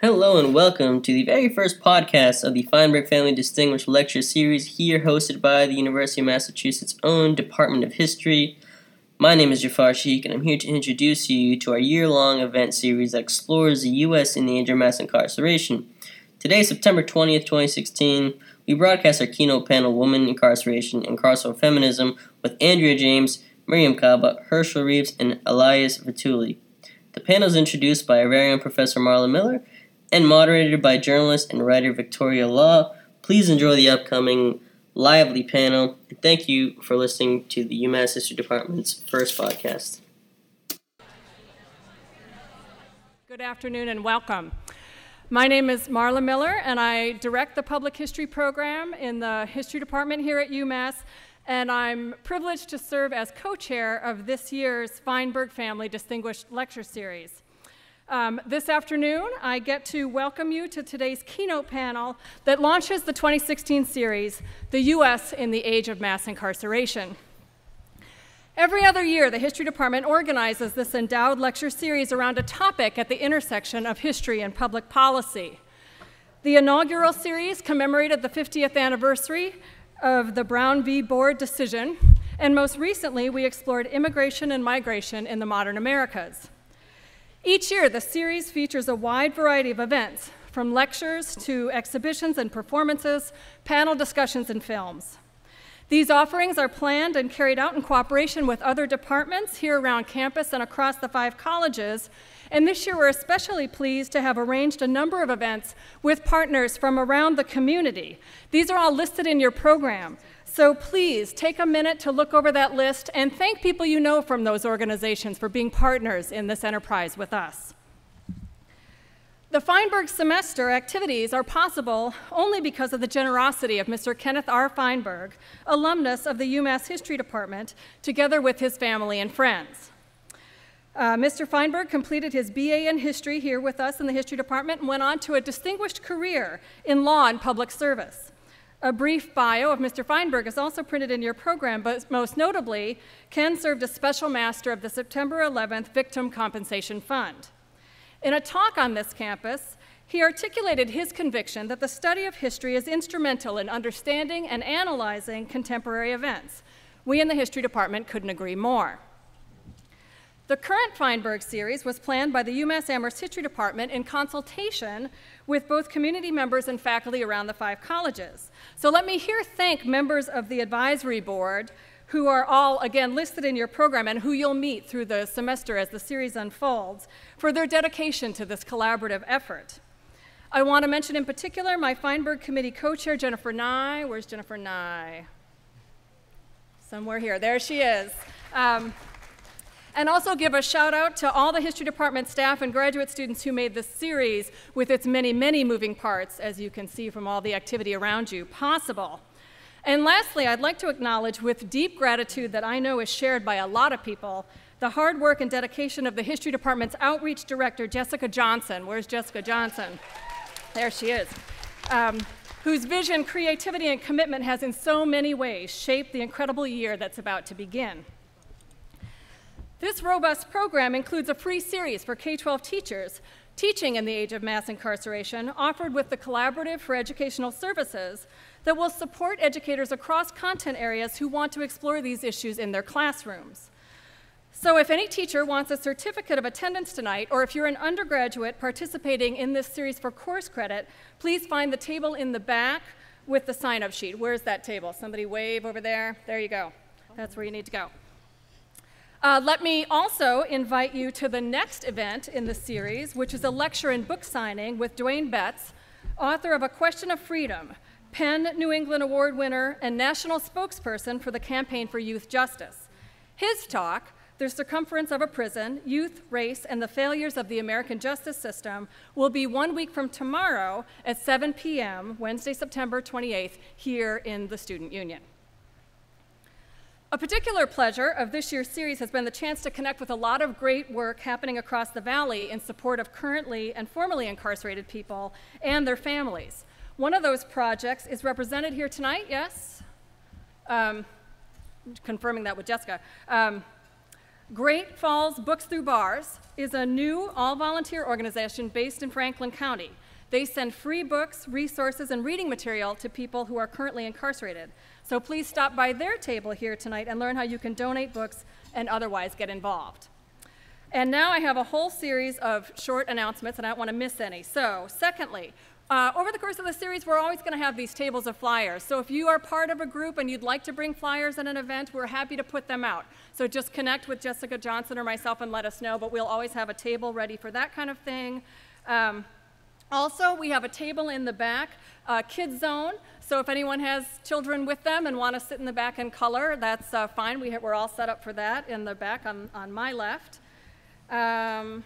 Hello and welcome to the very first podcast of the Feinberg Family Distinguished Lecture Series, here hosted by the University of Massachusetts' own Department of History. My name is Jafar Sheikh, and I'm here to introduce you to our year long event series that explores the U.S. in the age of mass incarceration. Today, September 20th, 2016, we broadcast our keynote panel, Woman Incarceration and Carceral Feminism, with Andrea James, Miriam Kaba, Herschel Reeves, and Elias Vitulli. The panel is introduced by our very own Professor Marla Miller and moderated by journalist and writer Victoria Law. Please enjoy the upcoming lively panel, and thank you for listening to the UMass History Department's first podcast. Good afternoon and welcome. My name is Marla Miller, and I direct the Public History program in the History Department here at UMass. And I'm privileged to serve as co chair of this year's Feinberg Family Distinguished Lecture Series. Um, this afternoon, I get to welcome you to today's keynote panel that launches the 2016 series, The U.S. in the Age of Mass Incarceration. Every other year, the History Department organizes this endowed lecture series around a topic at the intersection of history and public policy. The inaugural series commemorated the 50th anniversary of the Brown v. Board decision, and most recently, we explored immigration and migration in the modern Americas. Each year, the series features a wide variety of events, from lectures to exhibitions and performances, panel discussions, and films. These offerings are planned and carried out in cooperation with other departments here around campus and across the five colleges. And this year, we're especially pleased to have arranged a number of events with partners from around the community. These are all listed in your program. So please take a minute to look over that list and thank people you know from those organizations for being partners in this enterprise with us. The Feinberg semester activities are possible only because of the generosity of Mr. Kenneth R. Feinberg, alumnus of the UMass History Department, together with his family and friends. Uh, Mr. Feinberg completed his BA in history here with us in the History Department and went on to a distinguished career in law and public service. A brief bio of Mr. Feinberg is also printed in your program, but most notably, Ken served as special master of the September 11th Victim Compensation Fund. In a talk on this campus, he articulated his conviction that the study of history is instrumental in understanding and analyzing contemporary events. We in the History Department couldn't agree more. The current Feinberg series was planned by the UMass Amherst History Department in consultation with both community members and faculty around the five colleges. So let me here thank members of the advisory board who are all, again, listed in your program and who you'll meet through the semester as the series unfolds for their dedication to this collaborative effort. I want to mention in particular my Feinberg Committee co chair, Jennifer Nye. Where's Jennifer Nye? Somewhere here. There she is. Um, and also give a shout out to all the History Department staff and graduate students who made this series with its many, many moving parts, as you can see from all the activity around you, possible. And lastly, I'd like to acknowledge with deep gratitude that I know is shared by a lot of people the hard work and dedication of the History Department's outreach director, Jessica Johnson. Where's Jessica Johnson? There she is. Um, whose vision, creativity, and commitment has in so many ways shaped the incredible year that's about to begin. This robust program includes a free series for K 12 teachers teaching in the age of mass incarceration, offered with the Collaborative for Educational Services, that will support educators across content areas who want to explore these issues in their classrooms. So, if any teacher wants a certificate of attendance tonight, or if you're an undergraduate participating in this series for course credit, please find the table in the back with the sign up sheet. Where's that table? Somebody wave over there. There you go. That's where you need to go. Uh, let me also invite you to the next event in the series, which is a lecture and book signing with Dwayne Betts, author of A Question of Freedom, PEN New England Award winner, and national spokesperson for the Campaign for Youth Justice. His talk, The Circumference of a Prison Youth, Race, and the Failures of the American Justice System, will be one week from tomorrow at 7 p.m., Wednesday, September 28th, here in the Student Union. A particular pleasure of this year's series has been the chance to connect with a lot of great work happening across the valley in support of currently and formerly incarcerated people and their families. One of those projects is represented here tonight, yes? Um, confirming that with Jessica. Um, Great Falls Books Through Bars is a new all volunteer organization based in Franklin County. They send free books, resources, and reading material to people who are currently incarcerated. So please stop by their table here tonight and learn how you can donate books and otherwise get involved. And now I have a whole series of short announcements, and I don't want to miss any. So, secondly, uh, over the course of the series, we're always going to have these tables of flyers. So if you are part of a group and you'd like to bring flyers at an event, we're happy to put them out. So just connect with Jessica Johnson or myself and let us know, but we'll always have a table ready for that kind of thing. Um, also, we have a table in the back, uh, Kids Zone. So if anyone has children with them and want to sit in the back and color, that's uh, fine. We are all set up for that in the back on, on my left. Um,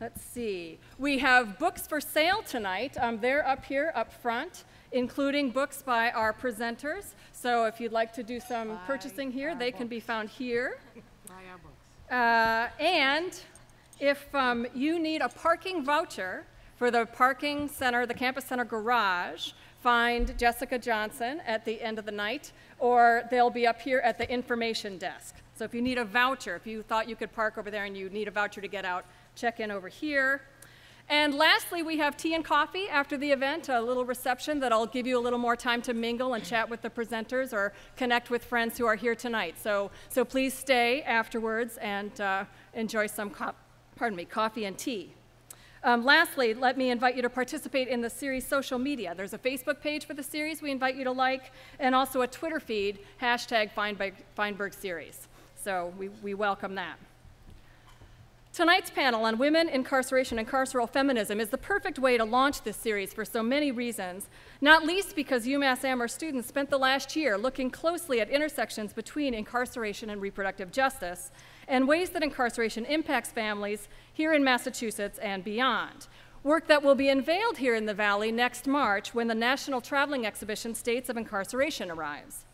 let's see. We have books for sale tonight. Um, they're up here, up front, including books by our presenters. So if you'd like to do some buy purchasing here, they books. can be found here. Buy our books. Uh, and if um, you need a parking voucher, for the parking center, the campus center garage, find Jessica Johnson at the end of the night, or they'll be up here at the information desk. So if you need a voucher, if you thought you could park over there and you need a voucher to get out, check in over here. And lastly, we have tea and coffee after the event, a little reception that'll give you a little more time to mingle and chat with the presenters or connect with friends who are here tonight. So, so please stay afterwards and uh, enjoy some, pardon me, coffee and tea. Um, lastly, let me invite you to participate in the series social media. There's a Facebook page for the series we invite you to like, and also a Twitter feed, hashtag Feinberg, Feinberg Series. So we, we welcome that. Tonight's panel on women, incarceration, and carceral feminism is the perfect way to launch this series for so many reasons, not least because UMass Amherst students spent the last year looking closely at intersections between incarceration and reproductive justice and ways that incarceration impacts families here in Massachusetts and beyond. Work that will be unveiled here in the Valley next March when the National Traveling Exhibition States of Incarceration arrives.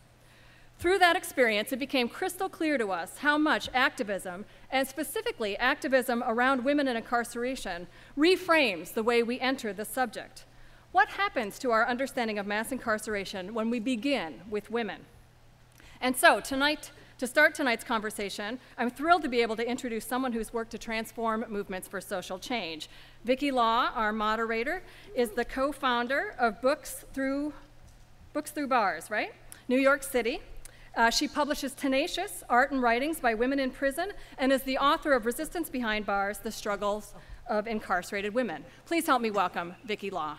Through that experience, it became crystal clear to us how much activism, and specifically activism around women in incarceration, reframes the way we enter the subject. What happens to our understanding of mass incarceration when we begin with women? And so, tonight, to start tonight's conversation, I'm thrilled to be able to introduce someone who's worked to transform movements for social change. Vicki Law, our moderator, is the co-founder of Books Through Books Through Bars, right? New York City. Uh, she publishes tenacious art and writings by women in prison and is the author of Resistance Behind Bars: The Struggles of Incarcerated Women. Please help me welcome Vicki Law.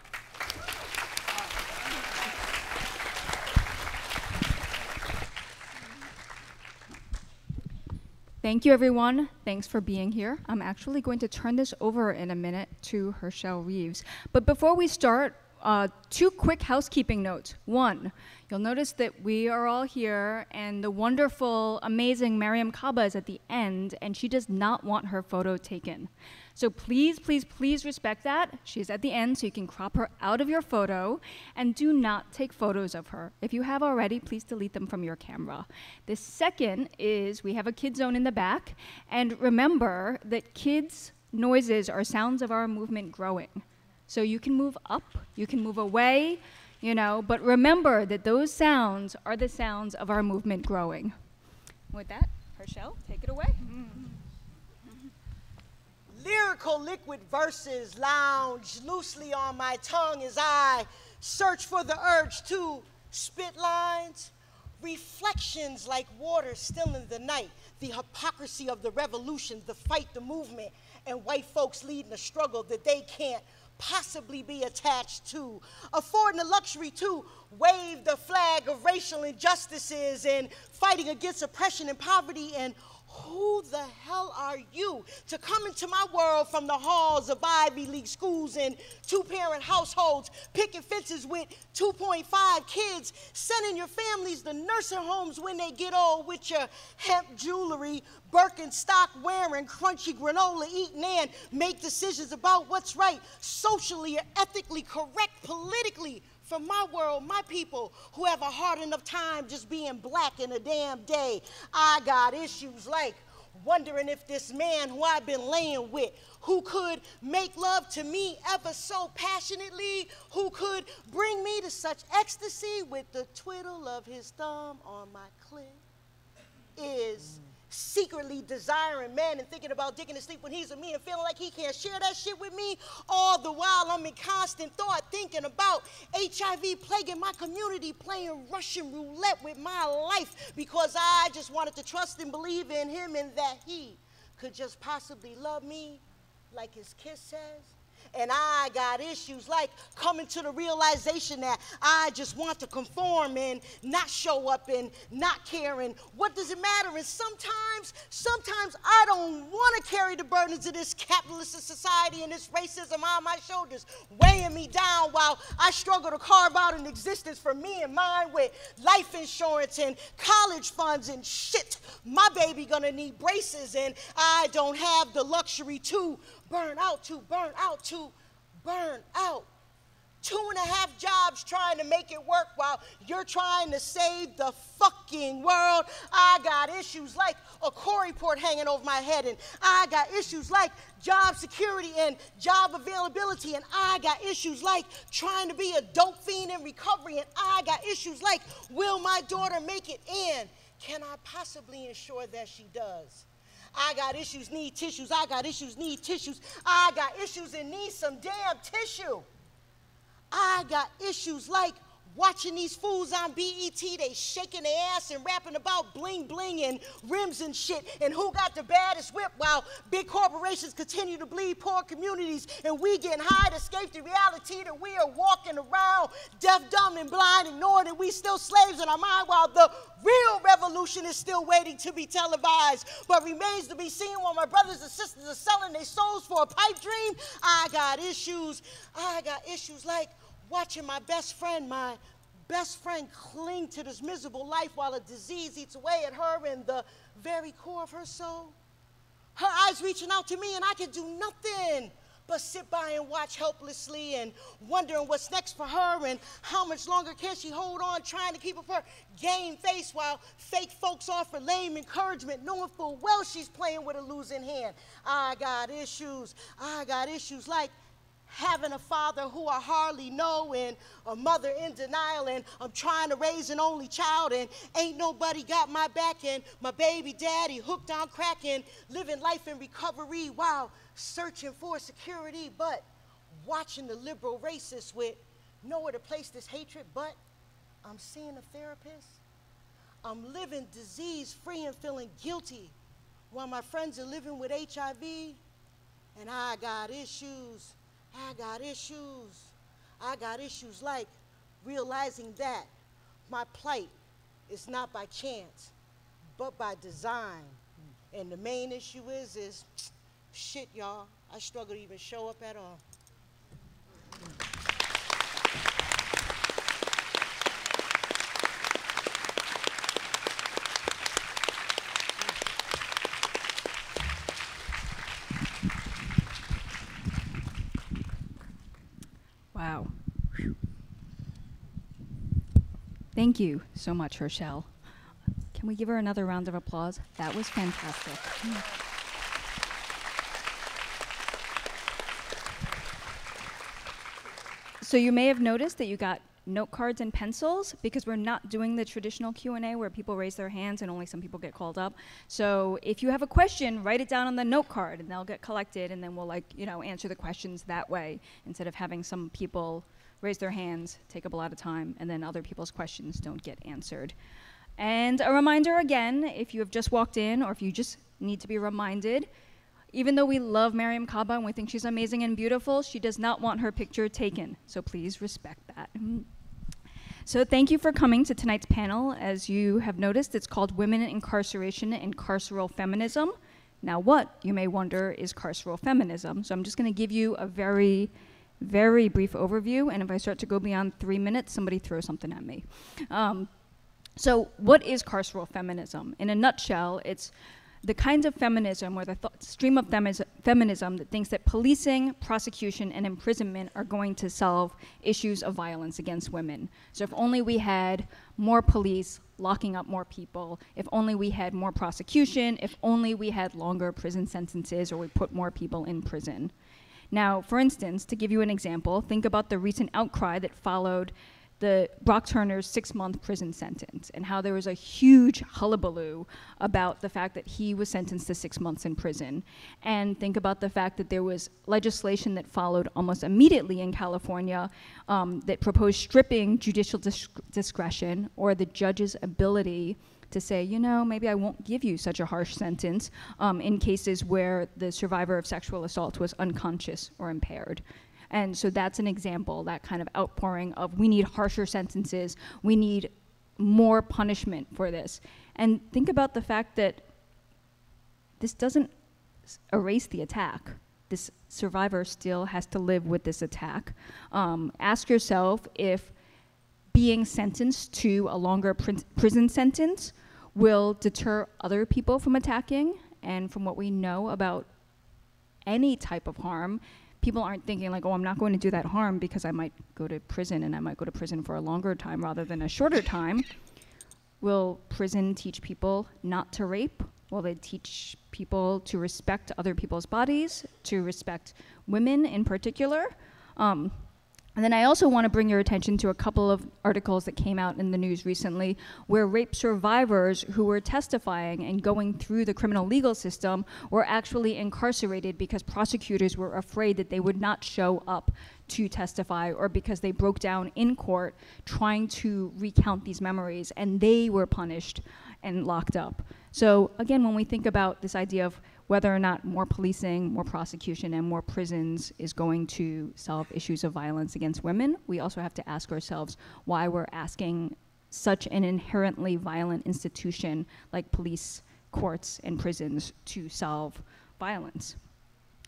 Thank you, everyone. Thanks for being here. I'm actually going to turn this over in a minute to Herschel Reeves. But before we start, uh, two quick housekeeping notes. One, you'll notice that we are all here, and the wonderful, amazing Mariame Kaba is at the end, and she does not want her photo taken. So please, please, please respect that. She's at the end, so you can crop her out of your photo, and do not take photos of her. If you have already, please delete them from your camera. The second is we have a kid zone in the back, and remember that kids' noises are sounds of our movement growing. So you can move up, you can move away, you know, but remember that those sounds are the sounds of our movement growing. With that, Herschel, take it away. Lyrical liquid verses lounge loosely on my tongue as I search for the urge to spit lines. Reflections like water still in the night, the hypocrisy of the revolution, the fight, the movement, and white folks leading a struggle that they can't possibly be attached to, affording the luxury to wave the flag of racial injustices and fighting against oppression and poverty and who the hell are you to come into my world from the halls of Ivy League schools and two parent households, picking fences with 2.5 kids, sending your families to nursing homes when they get old with your hemp jewelry, Birkenstock wearing, crunchy granola eating, and make decisions about what's right socially or ethically correct politically for my world, my people who have a hard enough time just being black in a damn day. I got issues like wondering if this man who I've been laying with, who could make love to me ever so passionately, who could bring me to such ecstasy with the twiddle of his thumb on my clit, is secretly desiring men and thinking about digging to sleep when he's with me and feeling like he can't share that shit with me. All the while, I'm in constant thought thinking about HIV plaguing my community, playing Russian roulette with my life because I just wanted to trust and believe in him and that he could just possibly love me like his kiss says and I got issues like coming to the realization that I just want to conform and not show up and not caring. What does it matter? And sometimes, sometimes I don't want to carry the burdens of this capitalist society and this racism on my shoulders, weighing me down while I struggle to carve out an existence for me and mine with life insurance and college funds and shit. My baby gonna need braces and I don't have the luxury to burn out to, burn out to, burn out. Two and a half jobs trying to make it work while you're trying to save the fucking world. I got issues like a CORI report hanging over my head, and I got issues like job security and job availability, and I got issues like trying to be a dope fiend in recovery, and I got issues like will my daughter make it in? Can I possibly ensure that she does? I got issues, need tissues. I got issues, need tissues. I got issues and need some damn tissue. I got issues like watching these fools on BET, they shaking their ass and rapping about bling bling and rims and shit and who got the baddest whip while big corporations continue to bleed poor communities and we getting high to escape the reality that we are walking around deaf, dumb, and blind, ignoring that we still slaves in our mind while the real revolution is still waiting to be televised, but remains to be seen while my brothers and sisters are selling their souls for a pipe dream. I got issues. I got issues like watching my best friend, my best friend, cling to this miserable life while a disease eats away at her in the very core of her soul. Her eyes reaching out to me, and I can do nothing but sit by and watch helplessly and wondering what's next for her and how much longer can she hold on trying to keep up her game face while fake folks offer lame encouragement knowing full well she's playing with a losing hand i got issues i got issues like having a father who I hardly know and a mother in denial and I'm trying to raise an only child and ain't nobody got my back and my baby daddy hooked on crack and living life in recovery while searching for security but watching the liberal racists with nowhere to place this hatred but I'm seeing a therapist. I'm living disease free and feeling guilty while my friends are living with HIV and I got issues I got issues. I got issues like realizing that my plight is not by chance, but by design. And the main issue is, is shit, y'all. I struggle to even show up at all. Thank you so much, Herschel. Can we give her another round of applause? That was fantastic. So you may have noticed that you got note cards and pencils because we're not doing the traditional Q&A where people raise their hands and only some people get called up. So if you have a question, write it down on the note card and they'll get collected and then we'll like, you know, answer the questions that way instead of having some people raise their hands, take up a lot of time, and then other people's questions don't get answered. And a reminder again, if you have just walked in or if you just need to be reminded, even though we love Mariame Kaba and we think she's amazing and beautiful, she does not want her picture taken. So please respect that. So thank you for coming to tonight's panel. As you have noticed, it's called Women in Incarceration and Carceral Feminism. Now, what, you may wonder, is carceral feminism? So I'm just going to give you a very very brief overview, and if I start to go beyond three minutes, somebody throw something at me. Um, so, what is carceral feminism? In a nutshell, it's the kinds of feminism or the th- stream of feminism that thinks that policing, prosecution, and imprisonment are going to solve issues of violence against women. So, if only we had more police locking up more people, if only we had more prosecution, if only we had longer prison sentences or we put more people in prison. Now, for instance, to give you an example, think about the recent outcry that followed the Brock Turner's six month prison sentence and how there was a huge hullabaloo about the fact that he was sentenced to six months in prison. And think about the fact that there was legislation that followed almost immediately in California um, that proposed stripping judicial dis- discretion or the judge's ability to say, you know, maybe I won't give you such a harsh sentence um, in cases where the survivor of sexual assault was unconscious or impaired. And so that's an example, that kind of outpouring of we need harsher sentences, we need more punishment for this. And think about the fact that this doesn't erase the attack. This survivor still has to live with this attack. Um, ask yourself if being sentenced to a longer pr- prison sentence will deter other people from attacking. And from what we know about any type of harm, people aren't thinking like, oh, I'm not going to do that harm because I might go to prison and I might go to prison for a longer time rather than a shorter time. Will prison teach people not to rape? Will they teach people to respect other people's bodies, to respect women in particular? Um, and then I also want to bring your attention to a couple of articles that came out in the news recently where rape survivors who were testifying and going through the criminal legal system were actually incarcerated because prosecutors were afraid that they would not show up to testify or because they broke down in court trying to recount these memories and they were punished and locked up. So, again, when we think about this idea of whether or not more policing, more prosecution, and more prisons is going to solve issues of violence against women, we also have to ask ourselves why we're asking such an inherently violent institution like police, courts, and prisons to solve violence.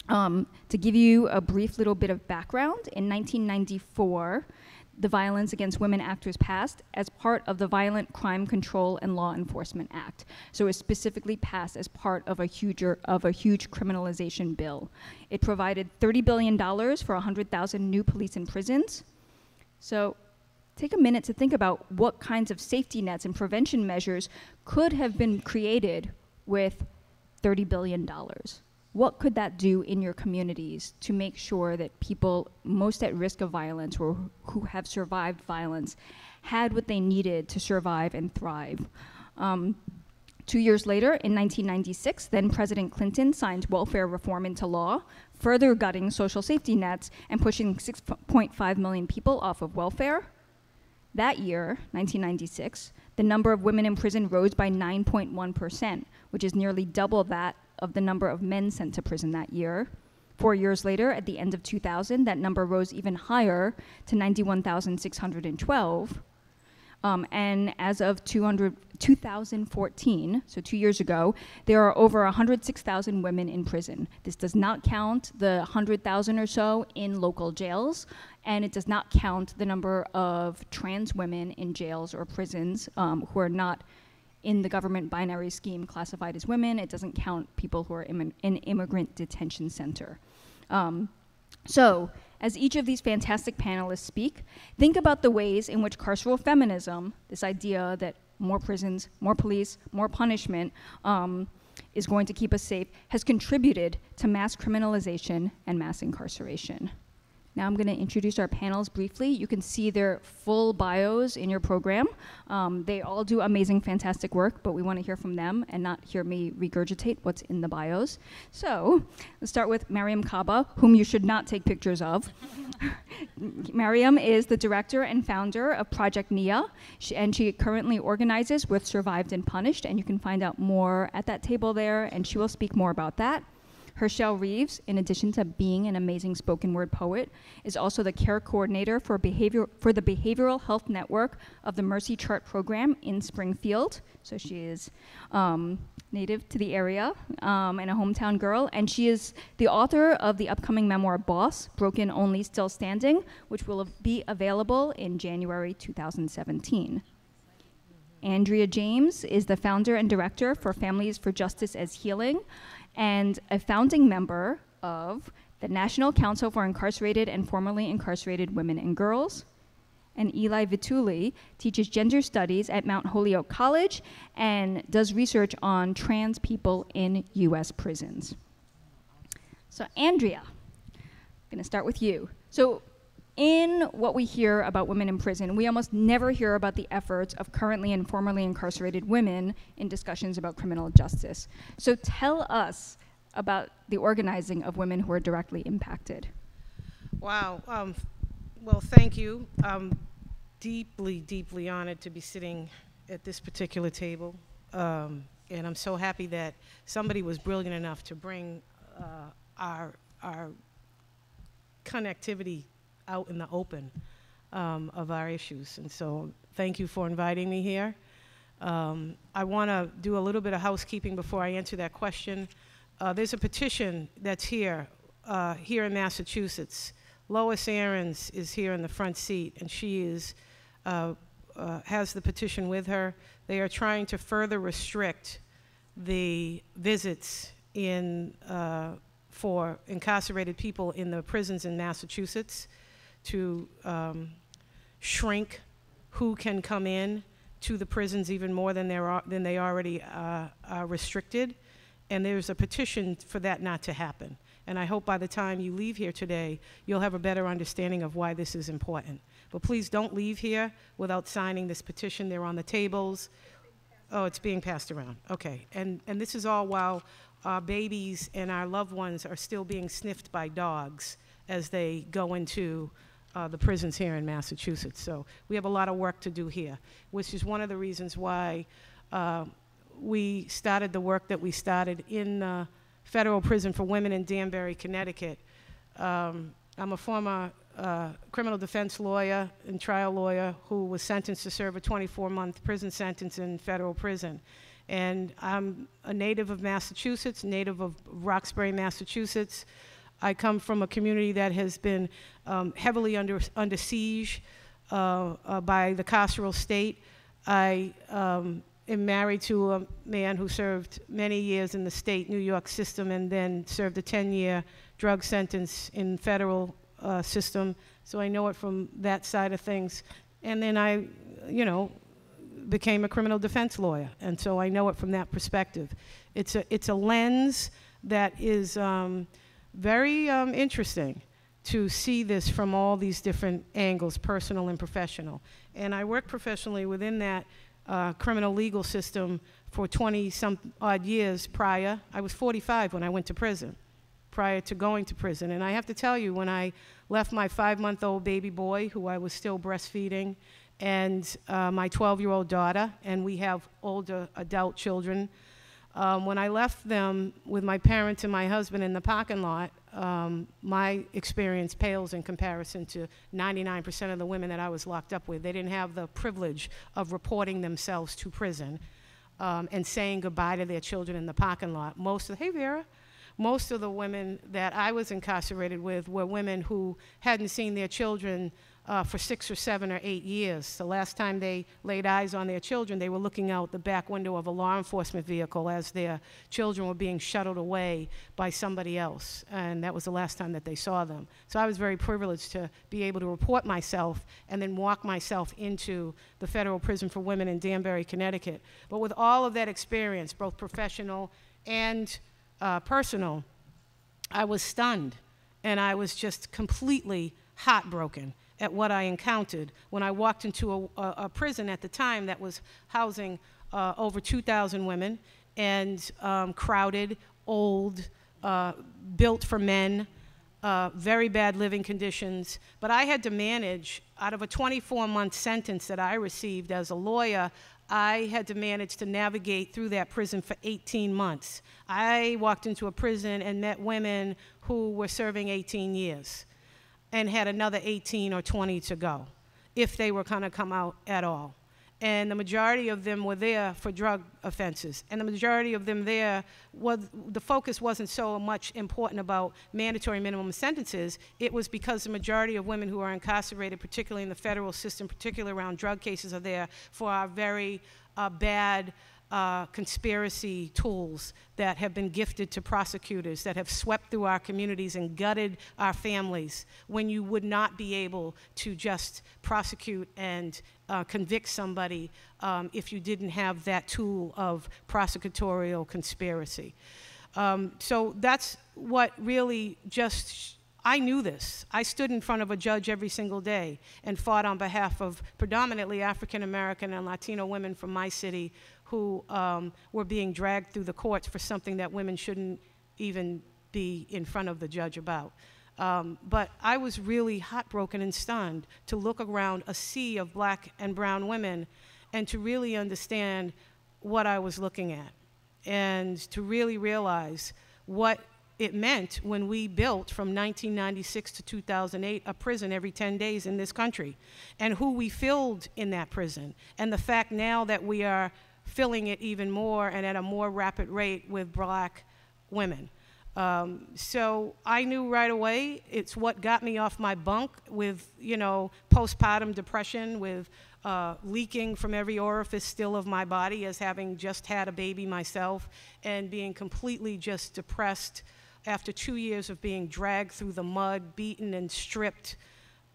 Um, to give you a brief little bit of background, in 1994, the Violence Against Women Act was passed as part of the Violent Crime Control and Law Enforcement Act. So it was specifically passed as part of a huge of a huge criminalization bill. It provided $30 billion for 100,000 new police and prisons. So take a minute to think about what kinds of safety nets and prevention measures could have been created with $30 billion what could that do in your communities to make sure that people most at risk of violence or who have survived violence had what they needed to survive and thrive? Um, Two years later, in 1996, then President Clinton signed welfare reform into law, further gutting social safety nets and pushing 6.5 million people off of welfare. That year, 1996, the number of women in prison rose by 9.1%, which is nearly double that of the number of men sent to prison that year. Four years later, at the end of 2000, that number rose even higher to 91,612. Um, and as of 200, 2014, so two years ago, there are over 106,000 women in prison. This does not count the 100,000 or so in local jails, and it does not count the number of trans women in jails or prisons um, who are not in the government binary scheme classified as women. It doesn't count people who are in an immigrant detention center. Um, so, as each of these fantastic panelists speak, think about the ways in which carceral feminism, this idea that more prisons, more police, more punishment, um, is going to keep us safe, has contributed to mass criminalization and mass incarceration. Now I'm going to introduce our panels briefly. You can see their full bios in your program. Um, they all do amazing, fantastic work, but we want to hear from them and not hear me regurgitate what's in the bios. So let's start with Mariame Kaba, whom you should not take pictures of. Mariame is the director and founder of Project NIA, she, and she currently organizes with Survived and Punished, and you can find out more at that table there, and she will speak more about that. Herschel Reeves, in addition to being an amazing spoken word poet, is also the care coordinator for, behavior, for the Behavioral Health Network of the Mercy Chart program in Springfield. So she is um, native to the area um, and a hometown girl. And she is the author of the upcoming memoir Boss Broken Only Still Standing, which will be available in January 2017. Andrea James is the founder and director for Families for Justice as Healing, and a founding member of the National Council for Incarcerated and Formerly Incarcerated Women and Girls. And Eli Vitulli teaches gender studies at Mount Holyoke College and does research on trans people in US prisons. So, Andrea, I'm going to start with you. So, in what we hear about women in prison, we almost never hear about the efforts of currently and formerly incarcerated women in discussions about criminal justice. So tell us about the organizing of women who are directly impacted. Wow. Um, well, thank you. I'm deeply, deeply honored to be sitting at this particular table. Um, and I'm so happy that somebody was brilliant enough to bring uh, our, our connectivity out in the open um, of our issues. And so thank you for inviting me here. Um, I want to do a little bit of housekeeping before I answer that question. Uh, there's a petition that's here, uh, here in Massachusetts. Lois Ahrens is here in the front seat, and she is, uh, uh has the petition with her. They are trying to further restrict the visits in, uh, for incarcerated people in the prisons in Massachusetts to um, shrink who can come in to the prisons even more than, they're, than they already uh, are restricted. And there's a petition for that not to happen. And I hope by the time you leave here today, you'll have a better understanding of why this is important. But please don't leave here without signing this petition. They're on the tables. Oh, it's being passed around. Okay. And, and this is all while our babies and our loved ones are still being sniffed by dogs as they go into uh, the prisons here in Massachusetts. So we have a lot of work to do here, which is one of the reasons why uh, we started the work that we started in the federal prison for women in Danbury, Connecticut. Um, I'm a former uh, criminal defense lawyer and trial lawyer who was sentenced to serve a 24 month prison sentence in federal prison. And I'm a native of Massachusetts, native of Roxbury, Massachusetts. I come from a community that has been um, heavily under, under siege uh, uh, by the carceral state. I um, am married to a man who served many years in the state New York system and then served a 10 year drug sentence in federal uh, system. So I know it from that side of things. And then I, you know, became a criminal defense lawyer. And so I know it from that perspective. It's a, it's a lens that is. Um, very um, interesting to see this from all these different angles, personal and professional. And I worked professionally within that uh, criminal legal system for 20 some odd years prior. I was 45 when I went to prison, prior to going to prison. And I have to tell you, when I left my five month old baby boy, who I was still breastfeeding, and uh, my 12 year old daughter, and we have older adult children um, when I left them with my parents and my husband in the parking lot, um, my experience pales in comparison to 99% of the women that I was locked up with. They didn't have the privilege of reporting themselves to prison um, and saying goodbye to their children in the parking lot. Most of, hey Vera, most of the women that I was incarcerated with were women who hadn't seen their children uh, for six or seven or eight years. The last time they laid eyes on their children, they were looking out the back window of a law enforcement vehicle as their children were being shuttled away by somebody else. And that was the last time that they saw them. So I was very privileged to be able to report myself and then walk myself into the federal prison for women in Danbury, Connecticut. But with all of that experience, both professional and uh, personal, I was stunned and I was just completely heartbroken at what I encountered when I walked into a, a, a prison at the time that was housing uh, over 2,000 women and um, crowded, old, uh, built for men, uh, very bad living conditions. But I had to manage, out of a 24 month sentence that I received as a lawyer, I had to manage to navigate through that prison for 18 months. I walked into a prison and met women who were serving 18 years and had another 18 or 20 to go if they were going to come out at all. And the majority of them were there for drug offenses. And the majority of them there, was, the focus wasn't so much important about mandatory minimum sentences. It was because the majority of women who are incarcerated, particularly in the federal system, particularly around drug cases, are there for our very uh, bad uh, conspiracy tools that have been gifted to prosecutors that have swept through our communities and gutted our families when you would not be able to just prosecute and uh, convict somebody um, if you didn't have that tool of prosecutorial conspiracy. Um, so that's what really just I knew this. I stood in front of a judge every single day and fought on behalf of predominantly African American and Latino women from my city who um, were being dragged through the courts for something that women shouldn't even be in front of the judge about. Um, but I was really heartbroken and stunned to look around a sea of black and brown women and to really understand what I was looking at and to really realize what it meant when we built from 1996 to 2008 a prison every 10 days in this country and who we filled in that prison and the fact now that we are filling it even more and at a more rapid rate with black women. Um, so I knew right away it's what got me off my bunk with, you know, postpartum depression, with uh, leaking from every orifice still of my body as having just had a baby myself, and being completely just depressed after two years of being dragged through the mud, beaten and stripped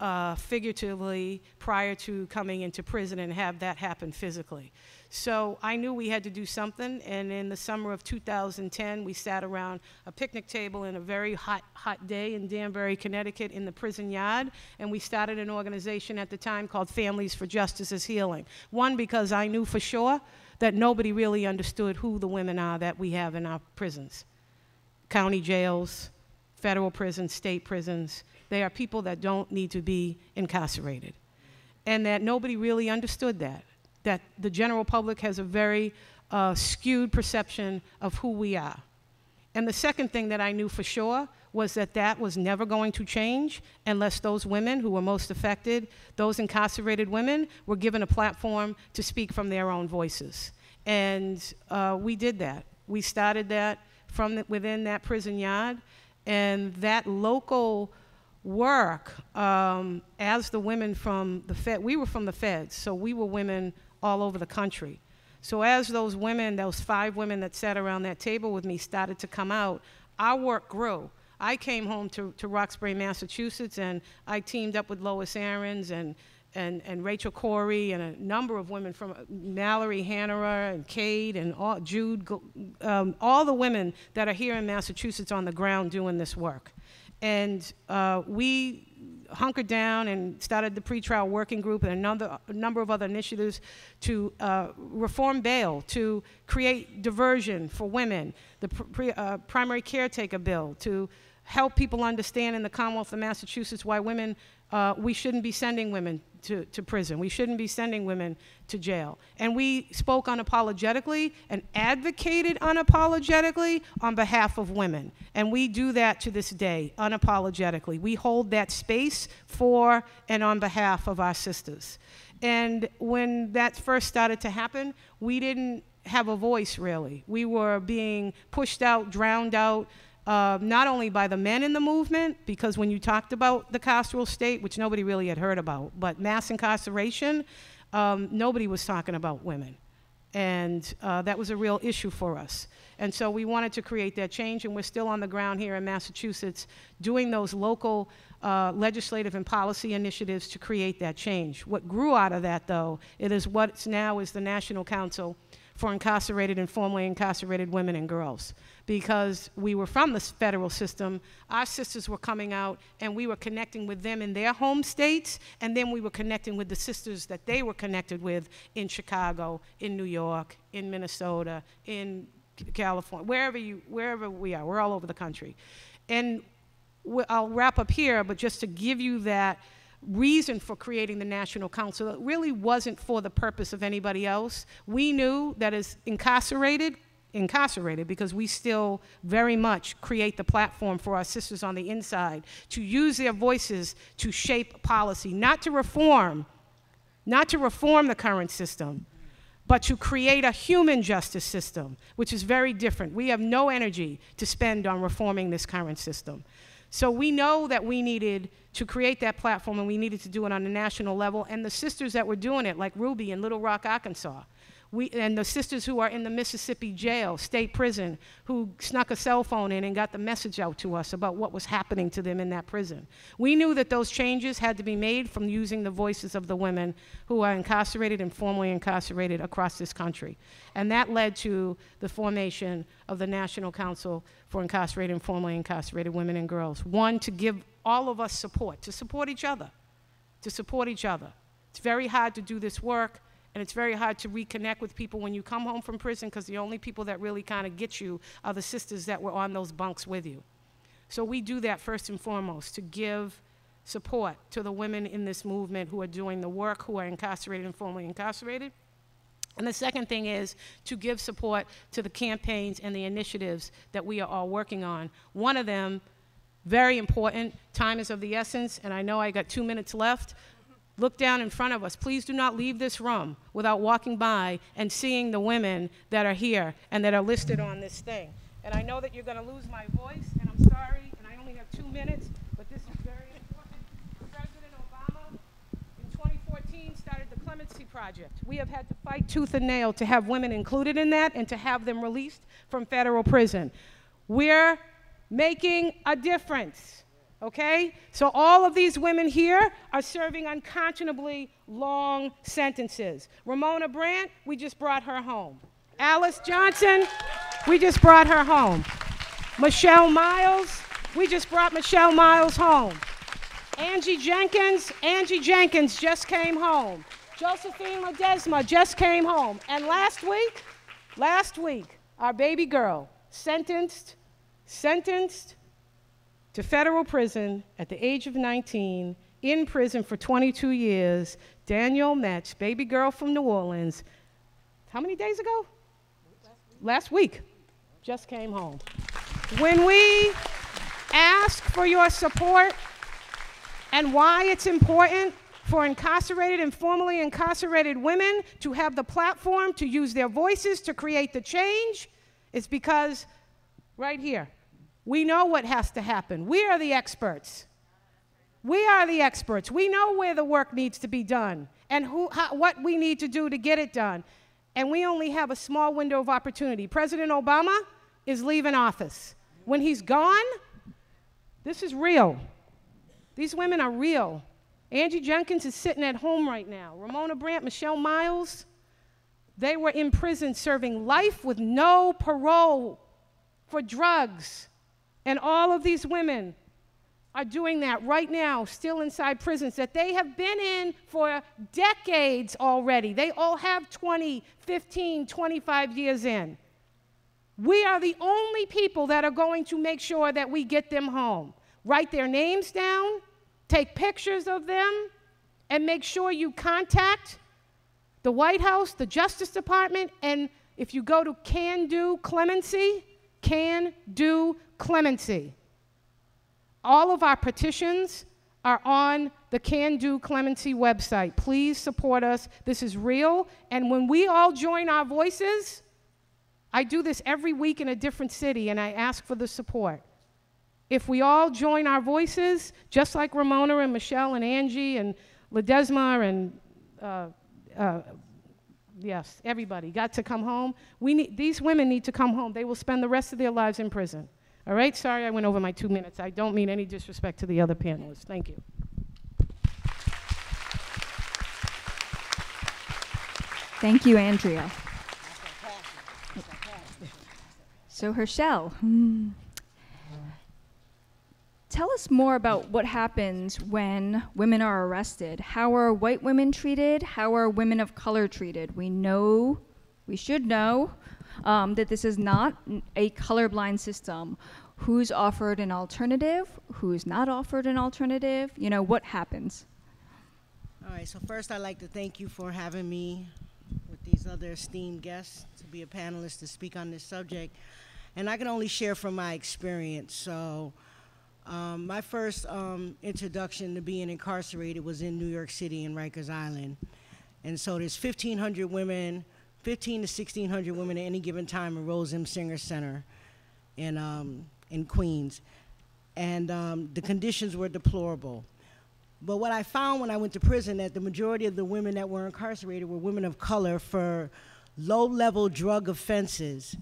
uh, figuratively prior to coming into prison and have that happen physically. So I knew we had to do something, and in the summer of 2010, we sat around a picnic table in a very hot, hot day in Danbury, Connecticut, in the prison yard, and we started an organization at the time called Families for Justice as Healing. One, because I knew for sure that nobody really understood who the women are that we have in our prisons county jails, federal prisons, state prisons. They are people that don't need to be incarcerated. And that nobody really understood that that the general public has a very uh, skewed perception of who we are. And the second thing that I knew for sure was that that was never going to change unless those women who were most affected, those incarcerated women, were given a platform to speak from their own voices. And uh, we did that. We started that from the, within that prison yard, and that local work um, as the women from the Fed, we were from the Feds, so we were women all over the country. So as those women, those five women that sat around that table with me started to come out, our work grew. I came home to, to Roxbury, Massachusetts, and I teamed up with Lois Ahrens and, and, and Rachel Corey and a number of women from Mallory Hanora and Kate and all, Jude, um, all the women that are here in Massachusetts on the ground doing this work. And uh, we hunkered down and started the pretrial working group and a number, a number of other initiatives to uh, reform bail, to create diversion for women, the pre, uh, primary caretaker bill, to help people understand in the Commonwealth of Massachusetts why women, uh, we shouldn't be sending women to, to prison. We shouldn't be sending women to jail. And we spoke unapologetically and advocated unapologetically on behalf of women. And we do that to this day, unapologetically. We hold that space for and on behalf of our sisters. And when that first started to happen, we didn't have a voice really. We were being pushed out, drowned out, uh, not only by the men in the movement, because when you talked about the carceral state, which nobody really had heard about, but mass incarceration, um, nobody was talking about women. And uh, that was a real issue for us. And so we wanted to create that change, and we're still on the ground here in Massachusetts doing those local uh, legislative and policy initiatives to create that change. What grew out of that, though, it is what now is the National Council for incarcerated and formerly incarcerated women and girls because we were from the federal system. Our sisters were coming out and we were connecting with them in their home states, and then we were connecting with the sisters that they were connected with in Chicago, in New York, in Minnesota, in California, wherever, you, wherever we are. We're all over the country. And I'll wrap up here, but just to give you that reason for creating the National Council. It really wasn't for the purpose of anybody else. We knew that as incarcerated, incarcerated because we still very much create the platform for our sisters on the inside to use their voices to shape policy, not to reform, not to reform the current system, but to create a human justice system, which is very different. We have no energy to spend on reforming this current system. So we know that we needed to create that platform and we needed to do it on a national level. And the sisters that were doing it, like Ruby in Little Rock, Arkansas, We, and the sisters who are in the Mississippi jail, state prison, who snuck a cell phone in and got the message out to us about what was happening to them in that prison. We knew that those changes had to be made from using the voices of the women who are incarcerated and formerly incarcerated across this country. And that led to the formation of the National Council for Incarcerated and Formerly Incarcerated Women and Girls. One, to give all of us support, to support each other, to support each other. It's very hard to do this work and it's very hard to reconnect with people when you come home from prison because the only people that really kind of get you are the sisters that were on those bunks with you. So we do that first and foremost to give support to the women in this movement who are doing the work, who are incarcerated and formerly incarcerated. And the second thing is to give support to the campaigns and the initiatives that we are all working on. One of them, very important, time is of the essence, and I know I got two minutes left, look down in front of us. Please do not leave this room without walking by and seeing the women that are here and that are listed on this thing. And I know that you're going to lose my voice, and I'm sorry, and I only have two minutes, but this is very important. President Obama, in 2014, started the Clemency Project. We have had to fight tooth and nail to have women included in that and to have them released from federal prison. We're making a difference okay? So all of these women here are serving unconscionably long sentences. Ramona Brant, we just brought her home. Alice Johnson, we just brought her home. Michelle Miles, we just brought Michelle Miles home. Angie Jenkins, Angie Jenkins just came home. Josephine Ledesma just came home. And last week, last week, our baby girl sentenced, sentenced to federal prison at the age of 19, in prison for 22 years. Danielle Metz, baby girl from New Orleans, how many days ago? Last week. Just came home. When we ask for your support and why it's important for incarcerated and formerly incarcerated women to have the platform to use their voices to create the change, it's because right here, we know what has to happen. We are the experts. We are the experts. We know where the work needs to be done and who, how, what we need to do to get it done. And we only have a small window of opportunity. President Obama is leaving office. When he's gone, this is real. These women are real. Angie Jenkins is sitting at home right now. Ramona Brant, Michelle Miles, they were in prison serving life with no parole for drugs. And all of these women are doing that right now, still inside prisons that they have been in for decades already. They all have 20, 15, 25 years in. We are the only people that are going to make sure that we get them home. Write their names down, take pictures of them, and make sure you contact the White House, the Justice Department, and if you go to Can Do Clemency, Can Do clemency. All of our petitions are on the Can Do Clemency website. Please support us. This is real. And when we all join our voices, I do this every week in a different city and I ask for the support. If we all join our voices, just like Ramona and Michelle and Angie and Ledesma and uh, uh, yes, everybody got to come home. We need, these women need to come home. They will spend the rest of their lives in prison. All right, sorry I went over my two minutes. I don't mean any disrespect to the other panelists. Thank you. Thank you, Andrea. So, Herschel, hmm. tell us more about what happens when women are arrested. How are white women treated? How are women of color treated? We know, we should know, um, that this is not a colorblind system. Who's offered an alternative? Who's not offered an alternative? You know, what happens? All right, so first I'd like to thank you for having me with these other esteemed guests to be a panelist to speak on this subject. And I can only share from my experience. So, um, my first um, introduction to being incarcerated was in New York City in Rikers Island. And so there's 1,500 women 15 to 1600 women at any given time in Rose M. Singer Center in, um, in Queens. And um, the conditions were deplorable. But what I found when I went to prison that the majority of the women that were incarcerated were women of color for low level drug offenses.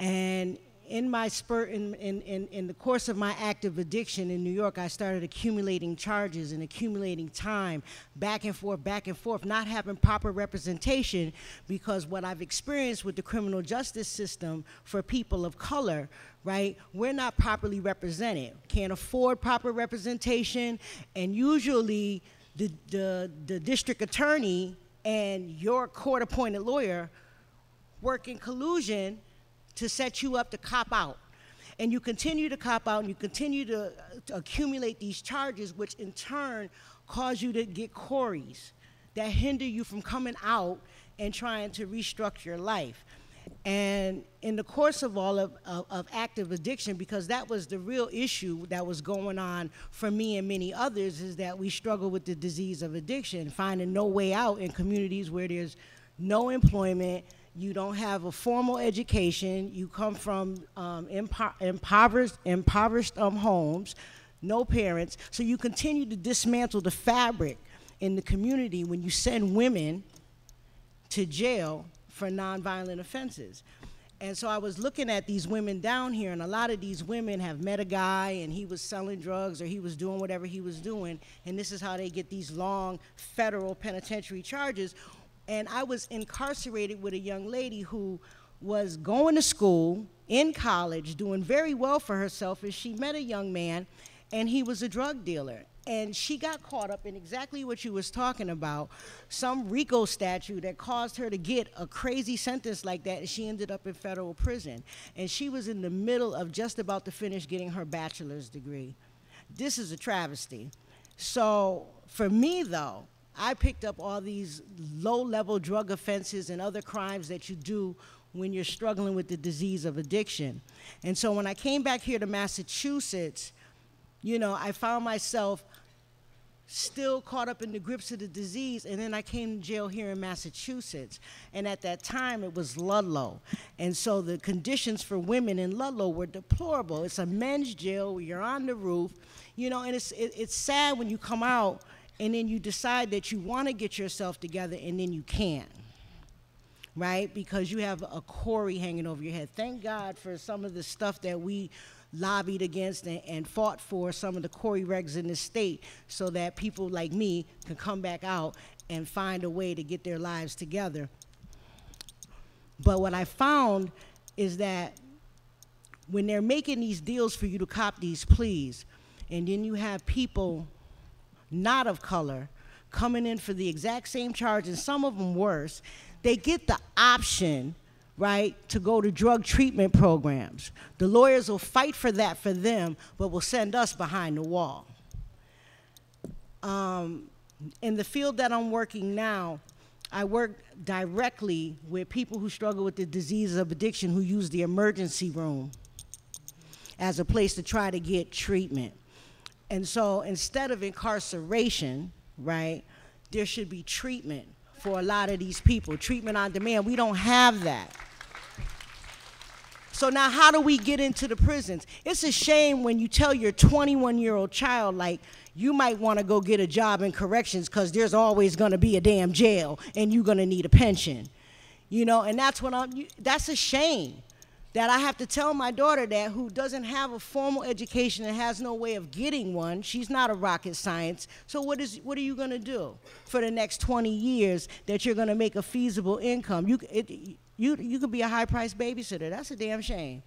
And in my spurt, in, in, in, in, the course of my active addiction in New York, I started accumulating charges and accumulating time back and forth, back and forth, not having proper representation because what I've experienced with the criminal justice system for people of color, right, we're not properly represented, can't afford proper representation, and usually the, the, the district attorney and your court appointed lawyer work in collusion to set you up to cop out. And you continue to cop out and you continue to, to accumulate these charges, which in turn cause you to get CORIs that hinder you from coming out and trying to restructure your life. And in the course of all of, of, of, active addiction, because that was the real issue that was going on for me and many others, is that we struggle with the disease of addiction, finding no way out in communities where there's no employment, you don't have a formal education, you come from um, impo impoverished, impoverished um, homes, no parents, so you continue to dismantle the fabric in the community when you send women to jail for nonviolent offenses. And so I was looking at these women down here, and a lot of these women have met a guy and he was selling drugs or he was doing whatever he was doing, and this is how they get these long federal penitentiary charges and I was incarcerated with a young lady who was going to school in college, doing very well for herself, and she met a young man, and he was a drug dealer. And she got caught up in exactly what you was talking about, some RICO statute that caused her to get a crazy sentence like that, and she ended up in federal prison. And she was in the middle of just about to finish getting her bachelor's degree. This is a travesty. So for me, though, I picked up all these low level drug offenses and other crimes that you do when you're struggling with the disease of addiction. And so when I came back here to Massachusetts, you know, I found myself still caught up in the grips of the disease. And then I came to jail here in Massachusetts. And at that time, it was Ludlow. And so the conditions for women in Ludlow were deplorable. It's a men's jail you're on the roof, you know, and it's, it, it's sad when you come out and then you decide that you want to get yourself together and then you can't right? Because you have a CORI hanging over your head. Thank god for some of the stuff that we lobbied against and, and, fought for some of the CORI regs in the state so that people like me can come back out and find a way to get their lives together. But what i found is that when they're making these deals for you to cop these pleas and then you have people not of color, coming in for the exact same charge, and some of them worse, they get the option, right, to go to drug treatment programs. The lawyers will fight for that for them, but will send us behind the wall. Um, in the field that I'm working now, I work directly with people who struggle with the diseases of addiction who use the emergency room as a place to try to get treatment. And so instead of incarceration, right, there should be treatment for a lot of these people, treatment on demand. We don't have that. So now how do we get into the prisons? It's a shame when you tell your 21 year old child, like, you might want to go get a job in corrections because there's always going to be a damn jail and you're going to need a pension. You know, and that's what I'm, that's a shame that I have to tell my daughter that who doesn't have a formal education and has no way of getting one. She's not a rocket science. So what is what are you going to do for the next 20 years that you're going to make a feasible income? You it, you you could be a high-priced babysitter. That's a damn shame.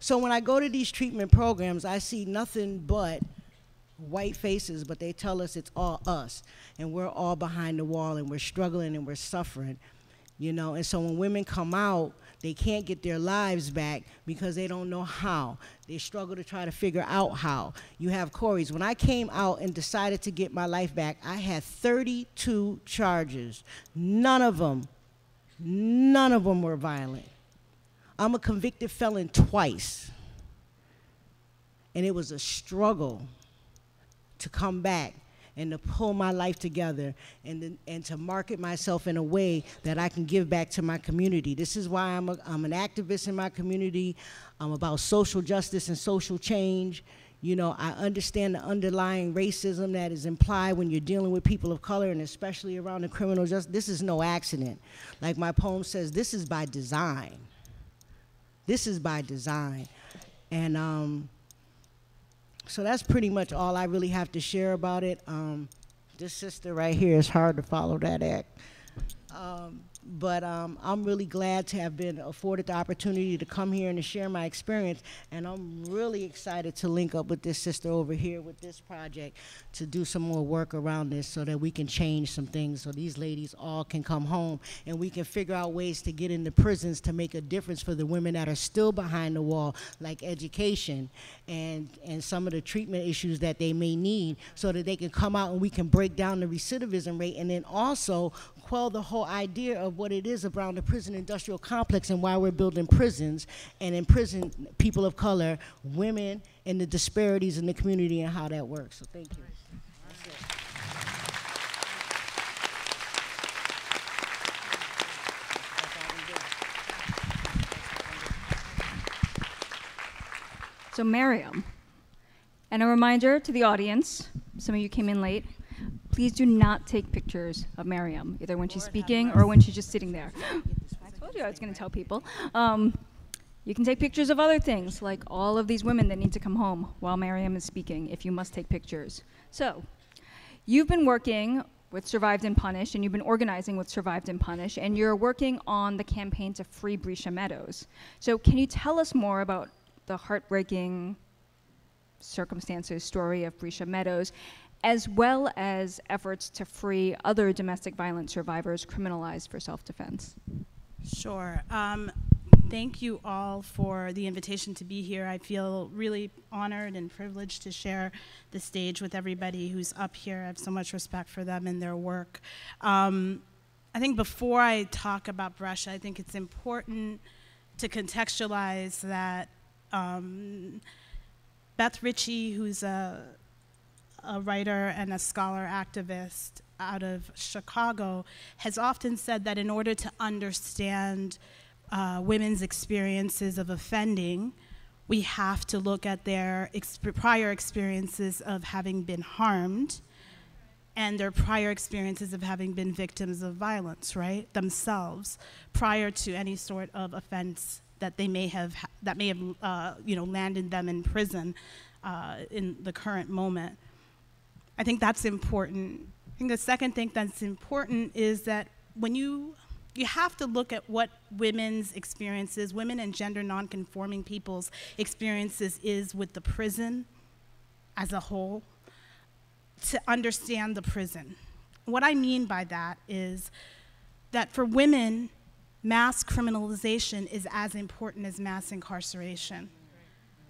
So when I go to these treatment programs, I see nothing but white faces, but they tell us it's all us, and we're all behind the wall, and we're struggling and we're suffering you know? And so when women come out they can't get their lives back because they don't know how. They struggle to try to figure out how. You have CORIs when i came out and decided to get my life back i had 32 charges. None of them none of them were violent. I'm a convicted felon twice. And it was a struggle to come back and to pull my life together and, and to market myself in a way that I can give back to my community. This is why I'm, a, I'm an activist in my community. I'm about social justice and social change. You know, I understand the underlying racism that is implied when you're dealing with people of color and especially around the criminal justice. This is no accident. Like my poem says, this is by design. This is by design. And um, so that's pretty much all I really have to share about it. Um, this sister right here is hard to follow that act. Um, but um, I'm really glad to have been afforded the opportunity to come here and to share my experience. And I'm really excited to link up with this sister over here with this project to do some more work around this so that we can change some things so these ladies all can come home and we can figure out ways to get into prisons to make a difference for the women that are still behind the wall, like education and, and some of the treatment issues that they may need so that they can come out and we can break down the recidivism rate and then also quell the whole idea of what it is around the prison industrial complex and why we're building prisons and in prison people of color, women, and the disparities in the community and how that works. So thank you. So, Mariame, and a reminder to the audience some of you came in late please do not take pictures of Mariame, either when she's speaking or when she's just sitting there. I told you I was going to tell people. Um, you can take pictures of other things, like all of these women that need to come home while Mariame is speaking, if you must take pictures. So, you've been working with Survived and Punished, and you've been organizing with Survived and Punished, and you're working on the campaign to free Bresha Meadows. So, can you tell us more about the heartbreaking circumstances, story of Bresha Meadows, as well as efforts to free other domestic violence survivors criminalized for self defense. Sure. Um, thank you all for the invitation to be here. I feel really honored and privileged to share the stage with everybody who's up here. I have so much respect for them and their work. Um, I think before I talk about Bresha, I think it's important to contextualize that um, Beth Ritchie, who's a a writer and a scholar activist out of Chicago, has often said that in order to understand uh, women's experiences of offending, we have to look at their exp prior experiences of having been harmed and their prior experiences of having been victims of violence, right, themselves, prior to any sort of offense that they may have, that may have, uh, you know, landed them in prison uh, in the current moment. I think that's important. I think the second thing that's important is that when you you have to look at what women's experiences, women and gender nonconforming people's experiences is with the prison as a whole to understand the prison. What I mean by that is that for women, mass criminalization is as important as mass incarceration.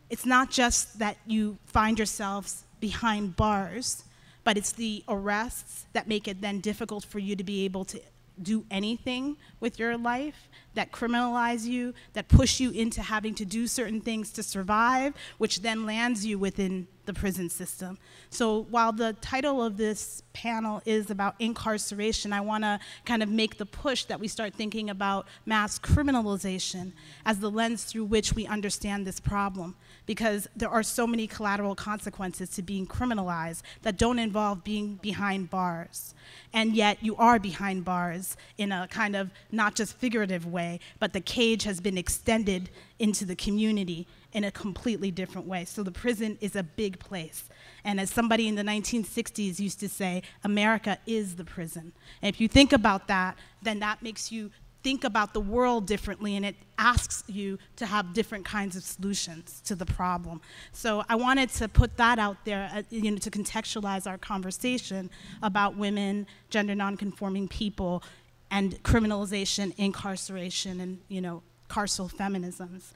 It's not just that you find yourselves behind bars, but it's the arrests that make it then difficult for you to be able to do anything with your life that criminalize you, that push you into having to do certain things to survive, which then lands you within the prison system. So while the title of this panel is about incarceration, I want to kind of make the push that we start thinking about mass criminalization as the lens through which we understand this problem because there are so many collateral consequences to being criminalized that don't involve being behind bars. And yet you are behind bars in a kind of not just figurative way, but the cage has been extended into the community in a completely different way. So the prison is a big place. And as somebody in the 1960s used to say, America is the prison. And if you think about that, then that makes you think about the world differently and it asks you to have different kinds of solutions to the problem. So I wanted to put that out there uh, you know, to contextualize our conversation about women, gender nonconforming people, and criminalization, incarceration, and you know, carceral feminisms.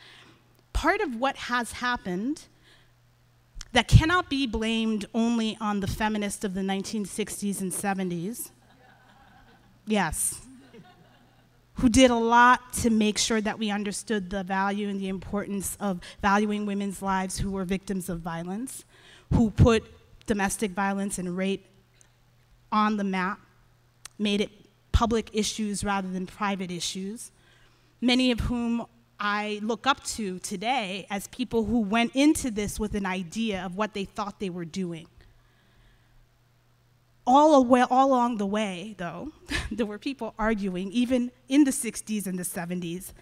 Part of what has happened that cannot be blamed only on the feminists of the 1960s and 70s. Yes, who did a lot to make sure that we understood the value and the importance of valuing women's lives who were victims of violence, who put domestic violence and rape on the map, made it public issues rather than private issues, many of whom I look up to today as people who went into this with an idea of what they thought they were doing. All, away, all along the way, though, there were people arguing, even in the 60s and the 70s,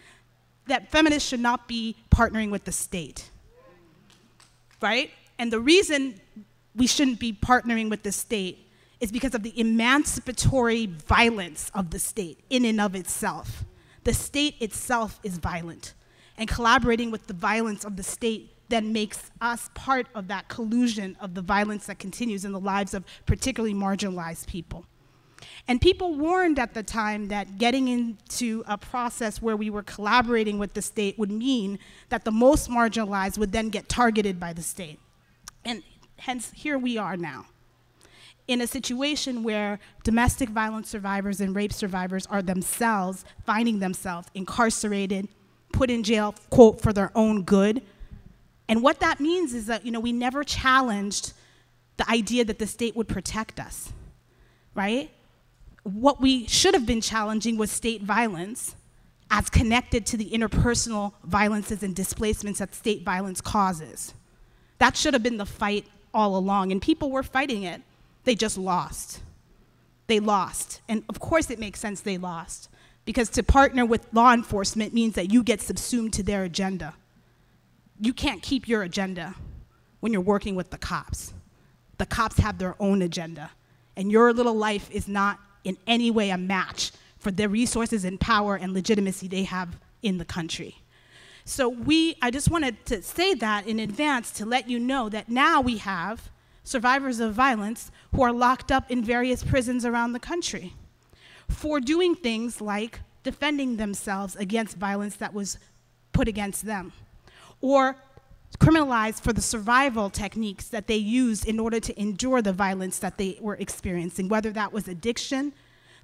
that feminists should not be partnering with the state. Right? And the reason we shouldn't be partnering with the state is because of the emancipatory violence of the state in and of itself. The state itself is violent, and collaborating with the violence of the state then makes us part of that collusion of the violence that continues in the lives of particularly marginalized people. And people warned at the time that getting into a process where we were collaborating with the state would mean that the most marginalized would then get targeted by the state. And hence, here we are now in a situation where domestic violence survivors and rape survivors are themselves finding themselves incarcerated, put in jail, quote, for their own good. And what that means is that, you know, we never challenged the idea that the state would protect us, right? What we should have been challenging was state violence as connected to the interpersonal violences and displacements that state violence causes. That should have been the fight all along, and people were fighting it. They just lost. They lost. And of course, it makes sense they lost. Because to partner with law enforcement means that you get subsumed to their agenda. You can't keep your agenda when you're working with the cops. The cops have their own agenda. And your little life is not in any way a match for the resources and power and legitimacy they have in the country. So we, I just wanted to say that in advance to let you know that now we have survivors of violence who are locked up in various prisons around the country for doing things like defending themselves against violence that was put against them, or criminalized for the survival techniques that they used in order to endure the violence that they were experiencing, whether that was addiction,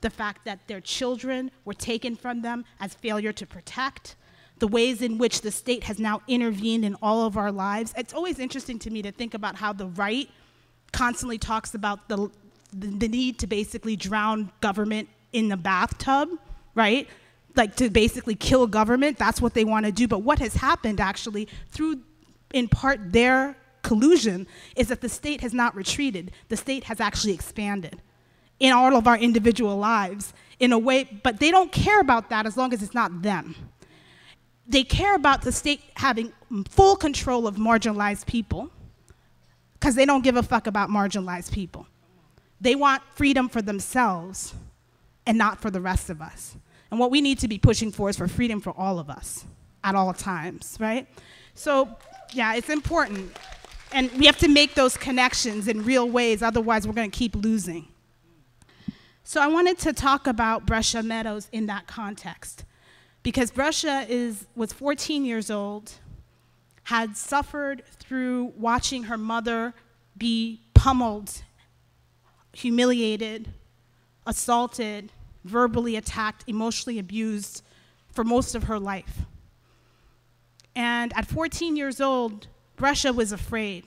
the fact that their children were taken from them as failure to protect, the ways in which the state has now intervened in all of our lives. It's always interesting to me to think about how the right constantly talks about the, the need to basically drown government in the bathtub, right? Like to basically kill government. That's what they want to do. But what has happened actually through, in part, their collusion is that the state has not retreated. The state has actually expanded in all of our individual lives in a way, but they don't care about that as long as it's not them. They care about the state having full control of marginalized people because they don't give a fuck about marginalized people. They want freedom for themselves and not for the rest of us. And what we need to be pushing for is for freedom for all of us at all times, right? So, yeah, it's important. And we have to make those connections in real ways, otherwise, we're going to keep losing. So, I wanted to talk about Bresha Meadows in that context because Bresha is, was 14 years old had suffered through watching her mother be pummeled, humiliated, assaulted, verbally attacked, emotionally abused for most of her life. And at 14 years old, Bresha was afraid.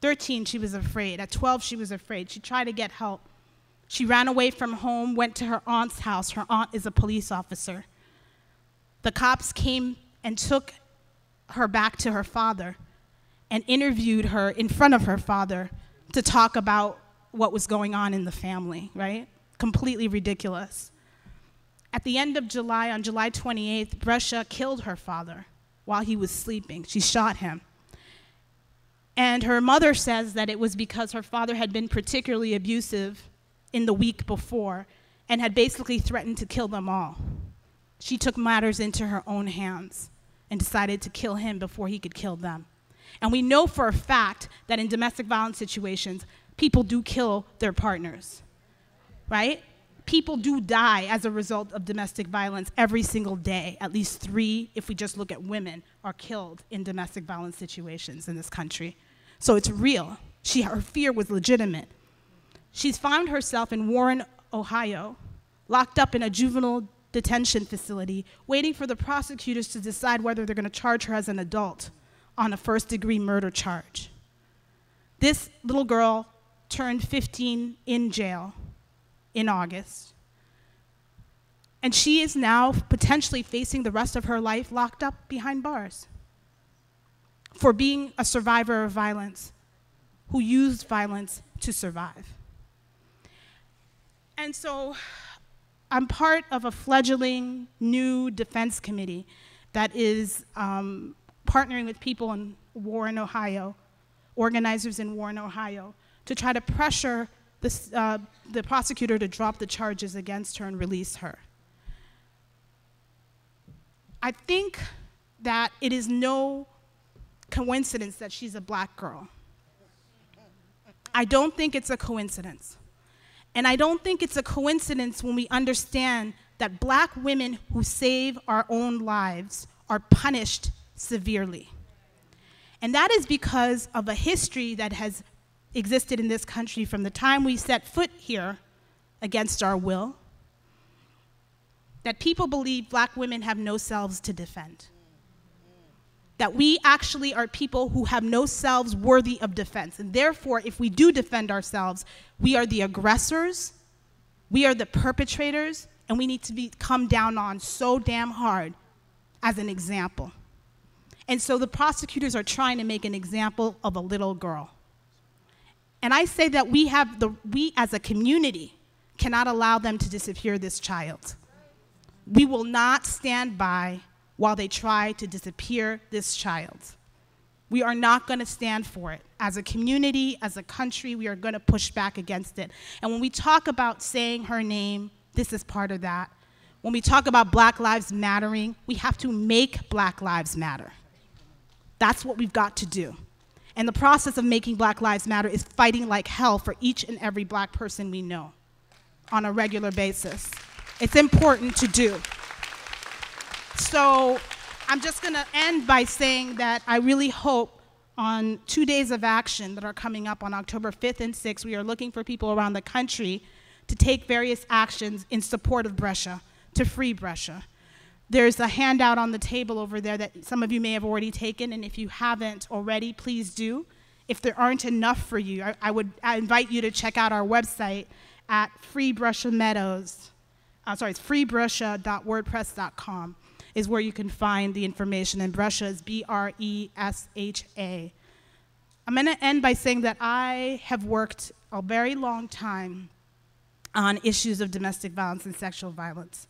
13, she was afraid. At 12, she was afraid. She tried to get help. She ran away from home, went to her aunt's house. Her aunt is a police officer. The cops came and took her back to her father and interviewed her in front of her father to talk about what was going on in the family, right? Completely ridiculous. At the end of July, on July 28th, Bresha killed her father while he was sleeping. She shot him. And her mother says that it was because her father had been particularly abusive in the week before and had basically threatened to kill them all. She took matters into her own hands and decided to kill him before he could kill them. And we know for a fact that in domestic violence situations, people do kill their partners, right? People do die as a result of domestic violence every single day. At least three, if we just look at women, are killed in domestic violence situations in this country. So it's real. She, her fear was legitimate. She's found herself in Warren, Ohio, locked up in a juvenile detention facility, waiting for the prosecutors to decide whether they're going to charge her as an adult on a first degree murder charge. This little girl turned 15 in jail in August. And she is now potentially facing the rest of her life locked up behind bars for being a survivor of violence who used violence to survive. And so I'm part of a fledgling new defense committee that is um, partnering with people in Warren, Ohio, organizers in Warren, Ohio, to try to pressure this, uh, the prosecutor to drop the charges against her and release her. I think that it is no coincidence that she's a black girl. I don't think it's a coincidence. And I don't think it's a coincidence when we understand that black women who save our own lives are punished severely. And that is because of a history that has existed in this country from the time we set foot here against our will, that people believe black women have no selves to defend. That we actually are people who have no selves worthy of defense. And therefore, if we do defend ourselves, we are the aggressors, we are the perpetrators, and we need to be come down on so damn hard as an example. And so the prosecutors are trying to make an example of a little girl. And I say that we have the we as a community cannot allow them to disappear this child. We will not stand by while they try to disappear this child. We are not going to stand for it. As a community, as a country, we are going to push back against it. And when we talk about saying her name, this is part of that. When we talk about Black Lives Mattering, we have to make Black Lives Matter. That's what we've got to do. And the process of making Black Lives Matter is fighting like hell for each and every black person we know on a regular basis. It's important to do. So I'm just going to end by saying that I really hope on two days of action that are coming up on October 5th and 6th, we are looking for people around the country to take various actions in support of Bresha, to free Bresha. There's a handout on the table over there that some of you may have already taken, and if you haven't already, please do. If there aren't enough for you, I, I would I invite you to check out our website at Free Bresha Meadows. Uh, sorry, it's freebresha.wordpress.com is where you can find the information, and Bresha is B R E S H A. I'm going to end by saying that I have worked a very long time on issues of domestic violence and sexual violence.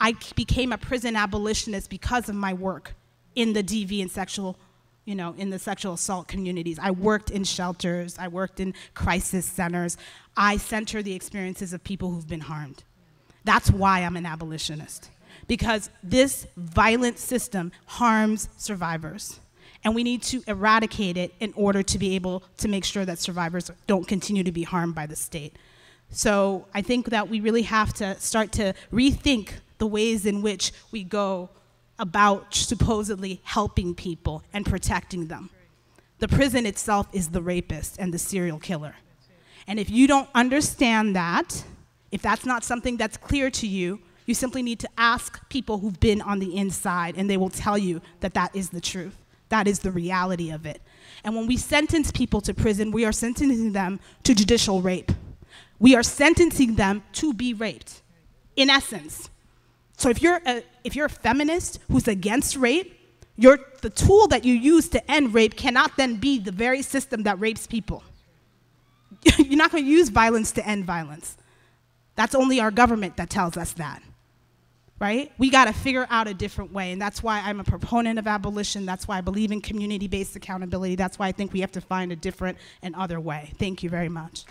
I became a prison abolitionist because of my work in the DV and sexual, you know, in the sexual assault communities. I worked in shelters, I worked in crisis centers. I center the experiences of people who've been harmed. That's why I'm an abolitionist. Because this violent system harms survivors. And we need to eradicate it in order to be able to make sure that survivors don't continue to be harmed by the state. So I think that we really have to start to rethink the ways in which we go about supposedly helping people and protecting them. The prison itself is the rapist and the serial killer. And if you don't understand that, if that's not something that's clear to you, you simply need to ask people who've been on the inside, and they will tell you that that is the truth. That is the reality of it. And when we sentence people to prison, we are sentencing them to judicial rape. We are sentencing them to be raped, in essence. So if you're a, if you're a feminist who's against rape, your, the tool that you use to end rape cannot then be the very system that rapes people. you're not going to use violence to end violence. That's only our government that tells us that. Right? We got to figure out a different way. And that's why I'm a proponent of abolition. That's why I believe in community based accountability. That's why I think we have to find a different and other way. Thank you very much.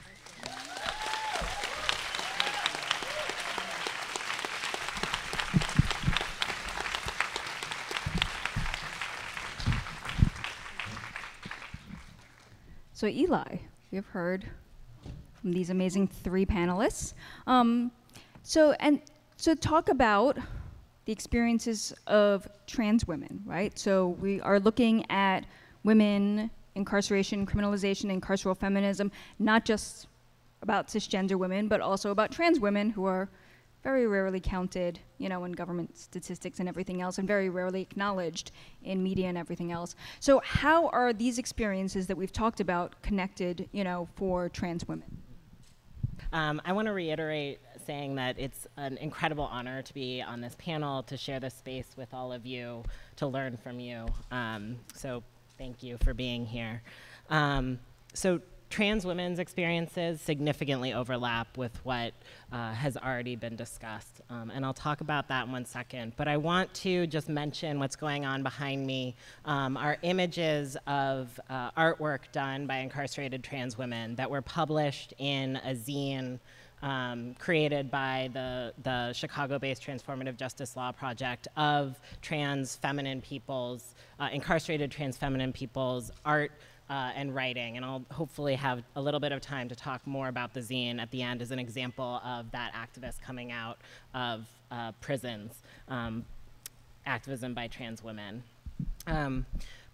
So, Eli, we have heard from these amazing three panelists. Um, so, and so talk about the experiences of trans women, right? So we are looking at women, incarceration, criminalization, and carceral feminism, not just about cisgender women, but also about trans women who are very rarely counted, you know, in government statistics and everything else, and very rarely acknowledged in media and everything else. So, how are these experiences that we've talked about connected, you know, for trans women? Um, I want to reiterate saying that it's an incredible honor to be on this panel, to share this space with all of you, to learn from you. Um, so thank you for being here. Um, so trans women's experiences significantly overlap with what uh, has already been discussed. Um, and I'll talk about that in one second. But I want to just mention what's going on behind me um, are images of uh, artwork done by incarcerated trans women that were published in a zine. Um, created by the, the Chicago based Transformative Justice Law Project of trans feminine people's, uh, incarcerated trans feminine people's art uh, and writing. And I'll hopefully have a little bit of time to talk more about the zine at the end as an example of that activist coming out of uh, prisons, um, activism by trans women. Um,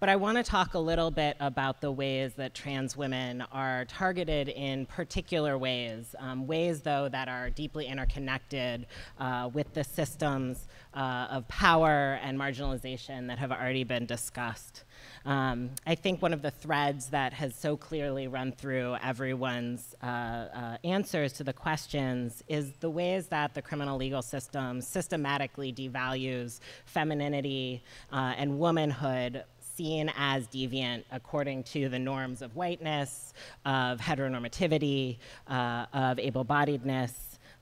but I want to talk a little bit about the ways that trans women are targeted in particular ways, um, ways, though, that are deeply interconnected uh, with the systems uh, of power and marginalization that have already been discussed. Um, I think one of the threads that has so clearly run through everyone's uh, uh, answers to the questions is the ways that the criminal legal system systematically devalues femininity uh, and womanhood seen as deviant according to the norms of whiteness, of heteronormativity, uh, of able bodiedness,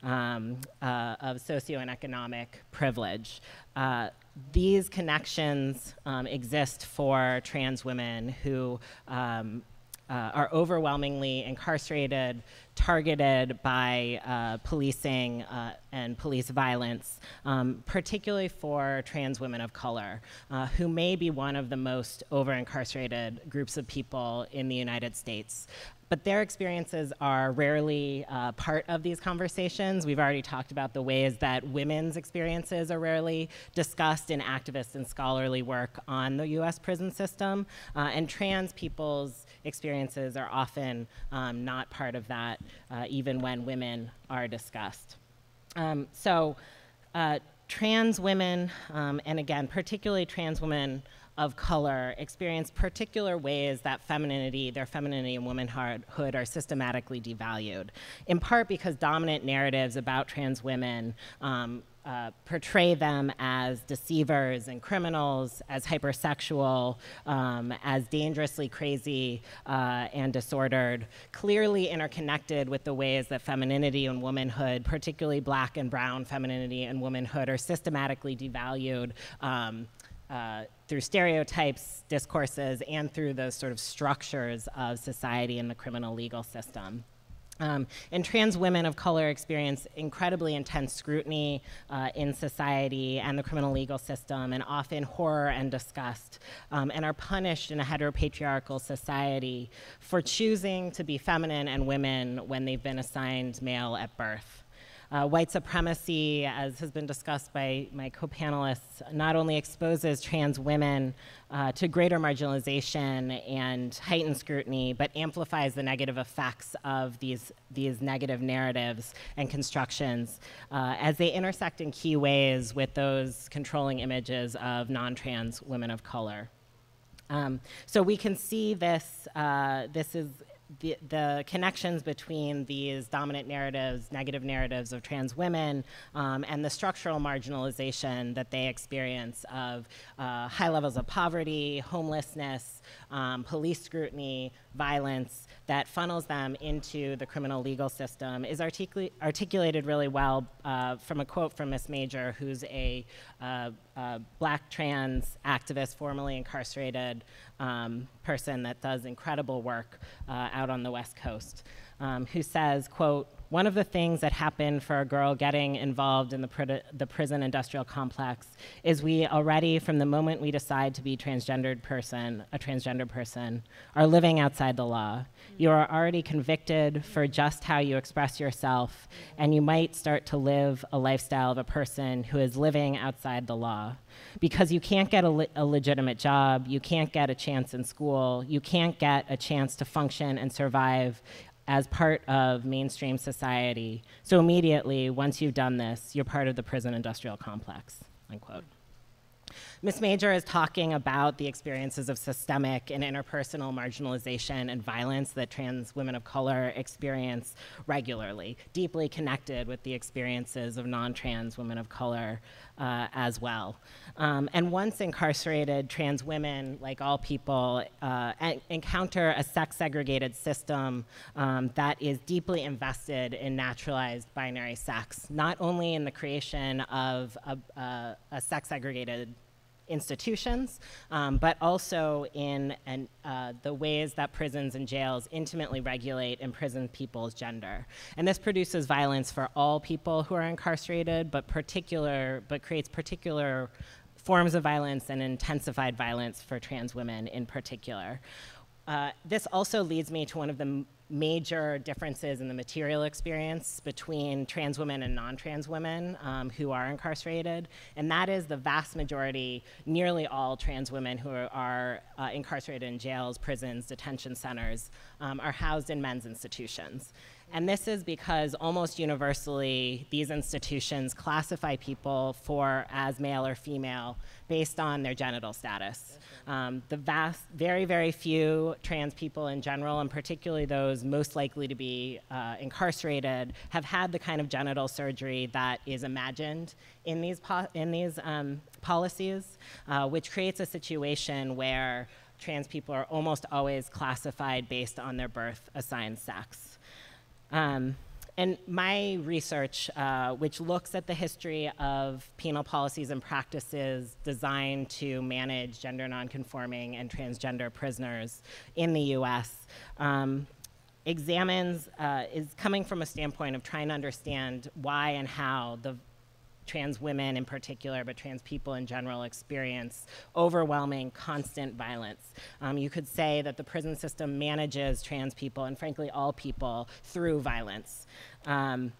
um, uh, of socio and economic privilege. Uh, these connections um, exist for trans women who um, uh, are overwhelmingly incarcerated, targeted by uh, policing uh, and police violence, um, particularly for trans women of color, uh, who may be one of the most over incarcerated groups of people in the United States but their experiences are rarely uh, part of these conversations. We've already talked about the ways that women's experiences are rarely discussed in activist and scholarly work on the US prison system, uh, and trans people's experiences are often um, not part of that, uh, even when women are discussed. Um, so, uh, trans women, um, and again, particularly trans women of color experience particular ways that femininity, their femininity and womanhood are systematically devalued, in part because dominant narratives about trans women um, uh, portray them as deceivers and criminals, as hypersexual, um, as dangerously crazy uh, and disordered, clearly interconnected with the ways that femininity and womanhood, particularly black and brown femininity and womanhood, are systematically devalued. Um, uh, through stereotypes, discourses, and through those sort of structures of society and the criminal legal system. Um, and trans women of color experience incredibly intense scrutiny uh, in society and the criminal legal system, and often horror and disgust, um, and are punished in a heteropatriarchal society for choosing to be feminine and women when they've been assigned male at birth. Uh, white supremacy, as has been discussed by my co panelists, not only exposes trans women uh, to greater marginalization and heightened scrutiny, but amplifies the negative effects of these, these negative narratives and constructions uh, as they intersect in key ways with those controlling images of non trans women of color. Um, so we can see this, uh, this is the, the, connections between these dominant narratives, negative narratives of trans women, um, and the structural marginalization that they experience of uh, high levels of poverty, homelessness, um, police scrutiny, violence that funnels them into the criminal legal system is articul- articulated really well uh, from a quote from Miss Major, who's a uh, uh, black trans activist, formerly incarcerated um, person that does incredible work uh, out on the West Coast, um, who says, quote, one of the things that happened for a girl getting involved in the, the prison industrial complex is we already, from the moment we decide to be transgendered person, a transgender person, are living outside the law. You are already convicted for just how you express yourself, and you might start to live a lifestyle of a person who is living outside the law. Because you can't get a, le- a legitimate job, you can't get a chance in school, you can't get a chance to function and survive as part of mainstream society. So immediately, once you've done this, you're part of the prison industrial complex, unquote. Ms. Major is talking about the experiences of systemic and interpersonal marginalization and violence that trans women of color experience regularly, deeply connected with the experiences of non trans women of color uh, as well. Um, and once incarcerated, trans women, like all people, uh, encounter a sex segregated system um, that is deeply invested in naturalized binary sex, not only in the creation of a, a, a sex segregated institutions, um, but also in an, uh, the ways that prisons and jails intimately regulate imprisoned people's gender. And this produces violence for all people who are incarcerated, but particular, but creates particular forms of violence and intensified violence for trans women in particular. Uh, this also leads me to one of the major differences in the material experience between trans women and non trans women um, who are incarcerated, and that is the vast majority, nearly all trans women who are, are uh, incarcerated in jails, prisons, detention centers, um, are housed in men's institutions. And this is because almost universally these institutions classify people for as male or female based on their genital status. Um, the vast, very, very few trans people in general, and particularly those most likely to be uh, incarcerated, have had the kind of genital surgery that is imagined in these, in these um, policies, uh, which creates a situation where trans people are almost always classified based on their birth assigned sex. Um, and my research, uh, which looks at the history of penal policies and practices designed to manage gender nonconforming and transgender prisoners in the US, um, examines, uh, is coming from a standpoint of trying to understand why and how the trans women in particular, but trans people in general, experience overwhelming, constant violence. Um, you could say that the prison system manages trans people and, frankly, all people through violence. Um,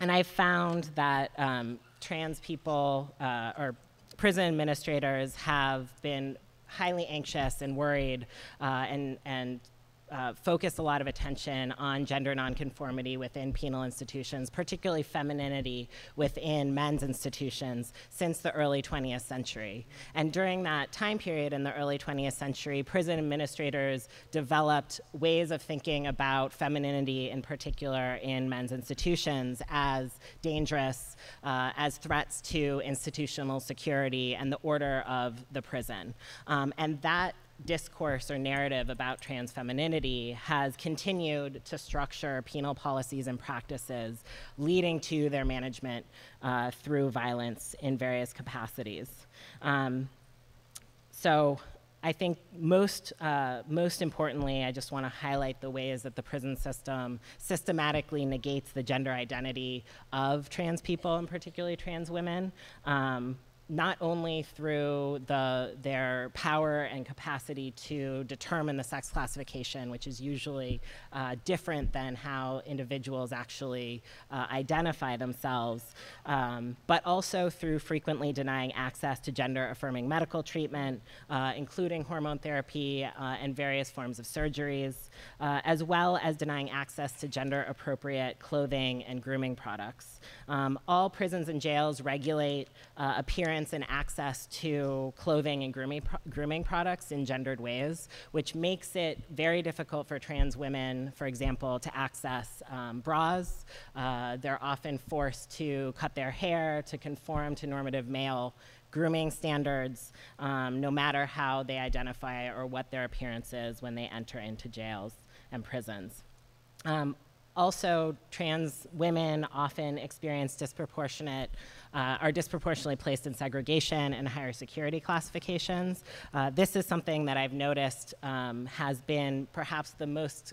and I found that um, trans people uh, or prison administrators have been highly anxious and worried uh, and, and uh, a lot of attention on gender nonconformity within penal institutions, particularly femininity within men's institutions since the early 20th century. And during that time period in the early 20th century, prison administrators developed ways of thinking about femininity in particular in men's institutions as dangerous, uh, as threats to institutional security and the order of the prison. Um, and that discourse or narrative about trans femininity has continued to structure penal policies and practices leading to their management uh, through violence in various capacities. Um, so I think most, uh, most importantly, I just want to highlight the ways that the prison system systematically negates the gender identity of trans people, and particularly trans women. Um, not only through the, their power and capacity to determine the sex classification, which is usually uh, different than how individuals actually uh, identify themselves, um, but also through frequently denying access to gender affirming medical treatment, uh, including hormone therapy uh, and various forms of surgeries, uh, as well as denying access to gender appropriate clothing and grooming products. Um, all prisons and jails regulate uh, appearance and access to clothing and grooming, pro- grooming products in gendered ways, which makes it very difficult for trans women, for example, to access um, bras. Uh, they're often forced to cut their hair to conform to normative male grooming standards, um, no matter how they identify or what their appearance is when they enter into jails and prisons. Um, also, trans women often experience disproportionate uh, are disproportionately placed in segregation and higher security classifications. Uh, this is something that I've noticed um, has been perhaps the most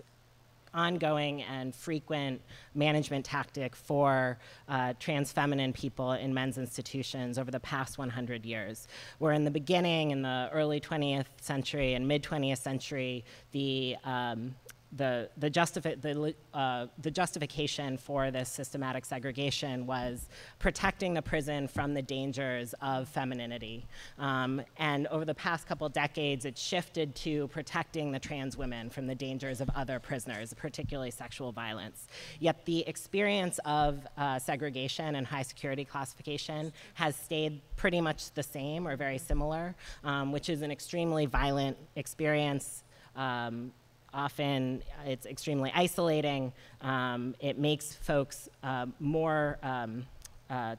ongoing and frequent management tactic for uh, trans feminine people in men's institutions over the past 100 years. Where in the beginning, in the early 20th century and mid 20th century, the um, the, the, justifi- the, uh, the justification for this systematic segregation was protecting the prison from the dangers of femininity. Um, and over the past couple decades, it shifted to protecting the trans women from the dangers of other prisoners, particularly sexual violence. Yet the experience of uh, segregation and high security classification has stayed pretty much the same or very similar, um, which is an extremely violent experience. Um, often it's extremely isolating. Um, it makes folks uh, more um, uh,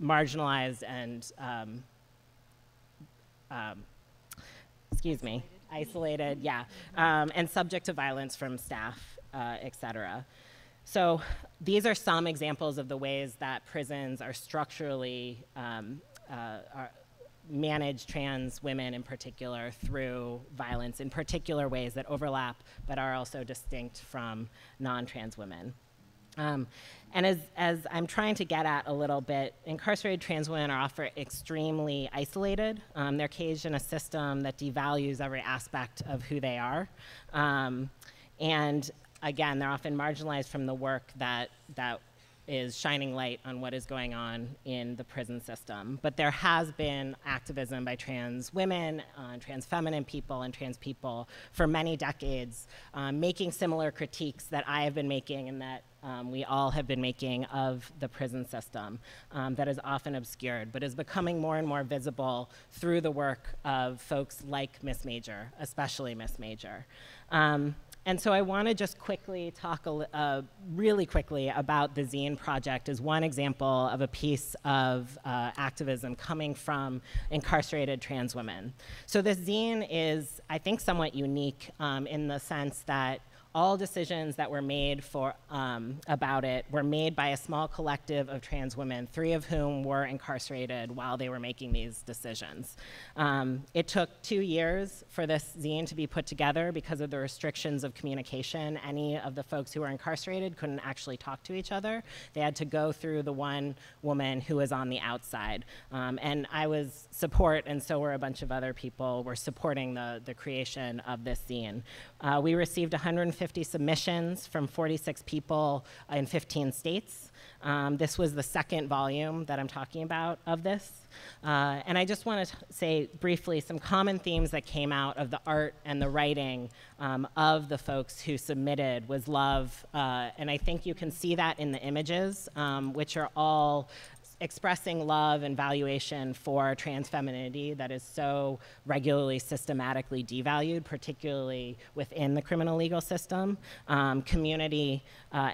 marginalized and, um, um, excuse me, isolated, yeah, um, and subject to violence from staff, uh, et cetera. So these are some examples of the ways that prisons are structurally um, uh, are, manage trans women in particular through violence in particular ways that overlap but are also distinct from non-trans women. Um, and as, as I'm trying to get at a little bit, incarcerated trans women are often extremely isolated. Um, they're caged in a system that devalues every aspect of who they are. Um, and again, they're often marginalized from the work that, that is shining light on what is going on in the prison system. But there has been activism by trans women, uh, trans feminine people, and trans people for many decades, um, making similar critiques that I have been making and that um, we all have been making of the prison system um, that is often obscured, but is becoming more and more visible through the work of folks like Miss Major, especially Miss Major. Um, and so I want to just quickly talk uh, really quickly about the Zine Project as one example of a piece of uh, activism coming from incarcerated trans women. So this zine is, I think, somewhat unique um, in the sense that all decisions that were made for, um, about it were made by a small collective of trans women, three of whom were incarcerated while they were making these decisions. Um, it took two years for this zine to be put together because of the restrictions of communication. Any of the folks who were incarcerated couldn't actually talk to each other. They had to go through the one woman who was on the outside. Um, and I was support, and so were a bunch of other people, were supporting the, the creation of this zine. Uh, we received 150 submissions from 46 people in 15 states. Um, this was the second volume that I'm talking about of this. Uh, and I just want to say briefly some common themes that came out of the art and the writing um, of the folks who submitted was love. Uh, and I think you can see that in the images, um, which are all expressing love and valuation for trans femininity that is so regularly systematically devalued, particularly within the criminal legal system, um, community, uh,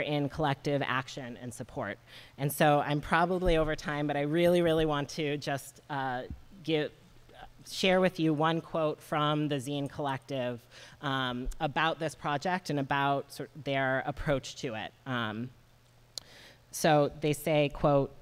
in collective action and support. And so I'm probably over time, but I really, really want to just uh, give, share with you one quote from the Zine Collective um, about this project and about sort of their approach to it. Um, so they say, quote,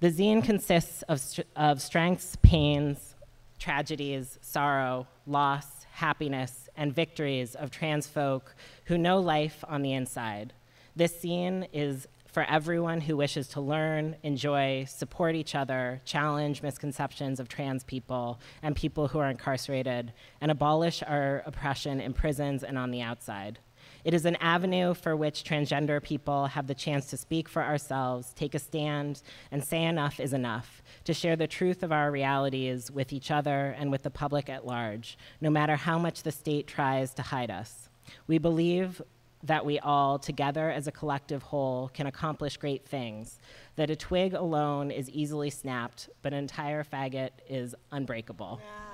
the zine consists of, of strengths, pains, tragedies, sorrow, loss, happiness, and victories of trans folk who know life on the inside. This zine is for everyone who wishes to learn, enjoy, support each other, challenge misconceptions of trans people and people who are incarcerated, and abolish our oppression in prisons and on the outside. It is an avenue for which transgender people have the chance to speak for ourselves, take a stand, and say enough is enough, to share the truth of our realities with each other and with the public at large, no matter how much the state tries to hide us. We believe that we all, together as a collective whole, can accomplish great things, that a twig alone is easily snapped, but an entire faggot is unbreakable. Yeah.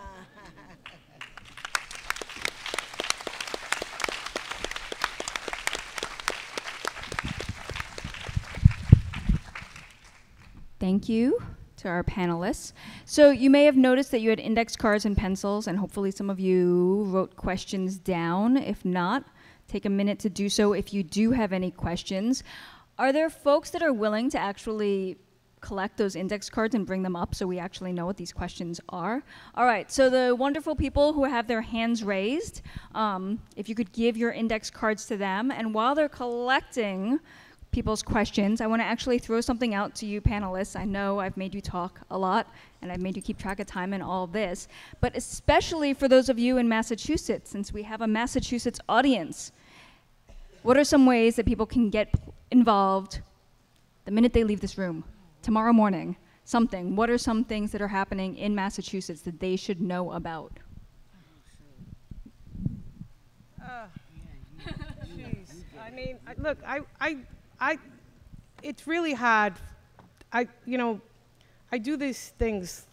Thank you to our panelists. So you may have noticed that you had index cards and pencils, and hopefully some of you wrote questions down. If not, take a minute to do so if you do have any questions. Are there folks that are willing to actually collect those index cards and bring them up so we actually know what these questions are? All right, so the wonderful people who have their hands raised, um, if you could give your index cards to them, and while they're collecting, people's questions. I want to actually throw something out to you panelists. I know I've made you talk a lot and I've made you keep track of time and all this, but especially for those of you in Massachusetts, since we have a Massachusetts audience. What are some ways that people can get involved the minute they leave this room? Tomorrow morning, something. What are some things that are happening in Massachusetts that they should know about? Uh, jeez. I mean, look, I, I, I, it's really hard. I, you know, I do these things